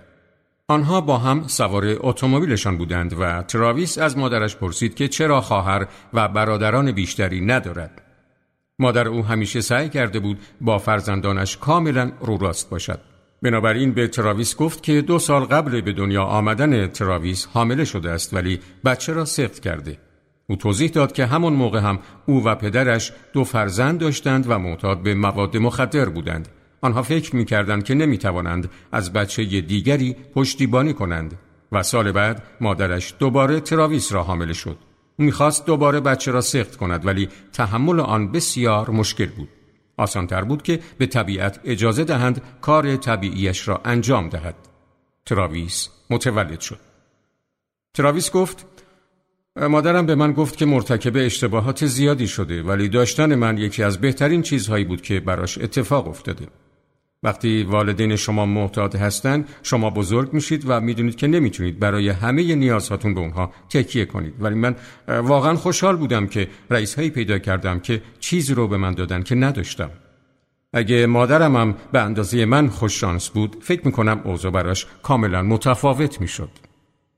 آنها با هم سوار اتومبیلشان بودند و تراویس از مادرش پرسید که چرا خواهر و برادران بیشتری ندارد. مادر او همیشه سعی کرده بود با فرزندانش کاملا رو راست باشد. بنابراین به تراویس گفت که دو سال قبل به دنیا آمدن تراویس حامله شده است ولی بچه را سخت کرده. او توضیح داد که همون موقع هم او و پدرش دو فرزند داشتند و معتاد به مواد مخدر بودند. آنها فکر می کردند که نمی توانند از بچه دیگری پشتیبانی کنند و سال بعد مادرش دوباره تراویس را حامل شد. می‌خواست دوباره بچه را سخت کند ولی تحمل آن بسیار مشکل بود. آسانتر بود که به طبیعت اجازه دهند کار طبیعیش را انجام دهد. تراویس متولد شد. تراویس گفت مادرم به من گفت که مرتکب اشتباهات زیادی شده ولی داشتن من یکی از بهترین چیزهایی بود که براش اتفاق افتاده. وقتی والدین شما معتاد هستند شما بزرگ میشید و می‌دونید که نمی‌تونید برای همه نیازهاتون به اونها تکیه کنید. ولی من واقعا خوشحال بودم که رئیس هایی پیدا کردم که چیزی رو به من دادن که نداشتم. اگه مادرم هم به اندازه من خوششانس بود فکر می‌کنم اوضاع براش کاملا متفاوت می‌شد.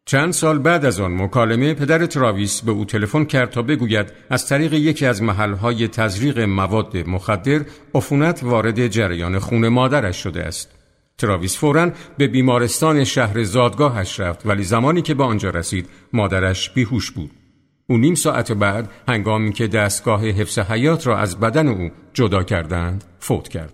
چند سال بعد از آن مکالمه پدر تراویس به او تلفن کرد تا بگوید از طریق یکی از محلهای تزریق مواد مخدر عفونت وارد جریان خون مادرش شده است. تراویس فورا به بیمارستان شهر زادگاهش رفت ولی زمانی که به آنجا رسید مادرش بیهوش بود. او نیم ساعت بعد هنگامی که دستگاه حفظ حیات را از بدن او جدا کردند فوت کرد.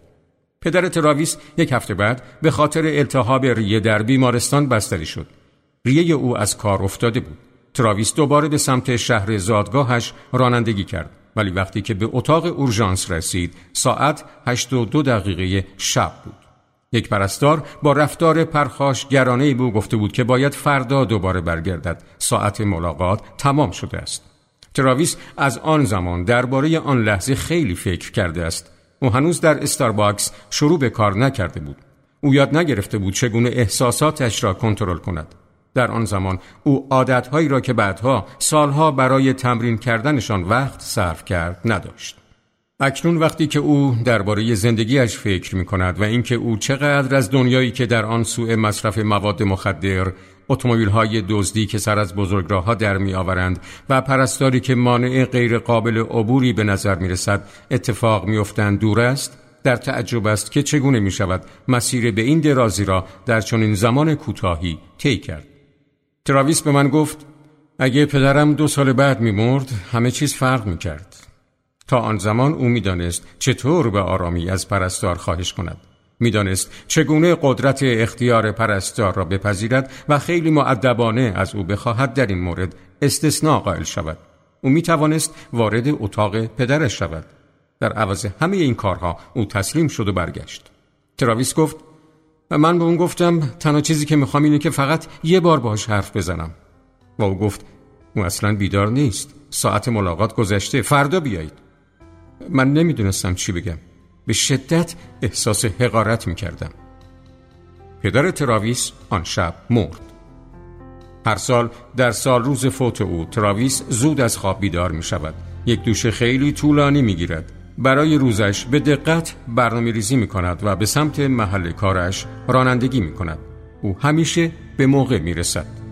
پدر تراویس یک هفته بعد به خاطر التهاب ریه در بیمارستان بستری شد. ریه او از کار افتاده بود. تراویس دوباره به سمت شهر زادگاهش رانندگی کرد. ولی وقتی که به اتاق اورژانس رسید ساعت هشت و دو دقیقه شب بود. یک پرستار با رفتار پرخاش گرانه به او گفته بود که باید فردا دوباره برگردد. ساعت ملاقات تمام شده است. تراویس از آن زمان درباره آن لحظه خیلی فکر کرده است. او هنوز در استارباکس شروع به کار نکرده بود. او یاد نگرفته بود چگونه احساساتش را کنترل کند. در آن زمان او عادتهایی را که بعدها سالها برای تمرین کردنشان وقت صرف کرد نداشت. اکنون وقتی که او درباره زندگیش فکر می کند و اینکه او چقدر از دنیایی که در آن سوء مصرف مواد مخدر اتومبیل های دزدی که سر از بزرگراه در می آورند و پرستاری که مانع غیر قابل عبوری به نظر می رسد اتفاق می افتند دور است در تعجب است که چگونه می شود مسیر به این درازی را در چنین زمان کوتاهی طی کرد تراویس به من گفت اگه پدرم دو سال بعد میمرد همه چیز فرق می‌کرد. تا آن زمان او می‌دانست چطور به آرامی از پرستار خواهش کند. می‌دانست چگونه قدرت اختیار پرستار را بپذیرد و خیلی معدبانه از او بخواهد در این مورد استثناء قائل شود. او می توانست وارد اتاق پدرش شود. در عوض همه این کارها او تسلیم شد و برگشت. تراویس گفت من به اون گفتم تنها چیزی که می‌خوام اینه که فقط یه بار باهاش حرف بزنم. و او گفت او اصلا بیدار نیست. ساعت ملاقات گذشته فردا بیایید. من نمی‌دونستم چی بگم. به شدت احساس حقارت می‌کردم. پدر تراویس آن شب مرد. هر سال در سال روز فوت او تراویس زود از خواب بیدار می شود یک دوش خیلی طولانی می گیرد برای روزش به دقت برنامه ریزی می کند و به سمت محل کارش رانندگی می کند او همیشه به موقع می رسد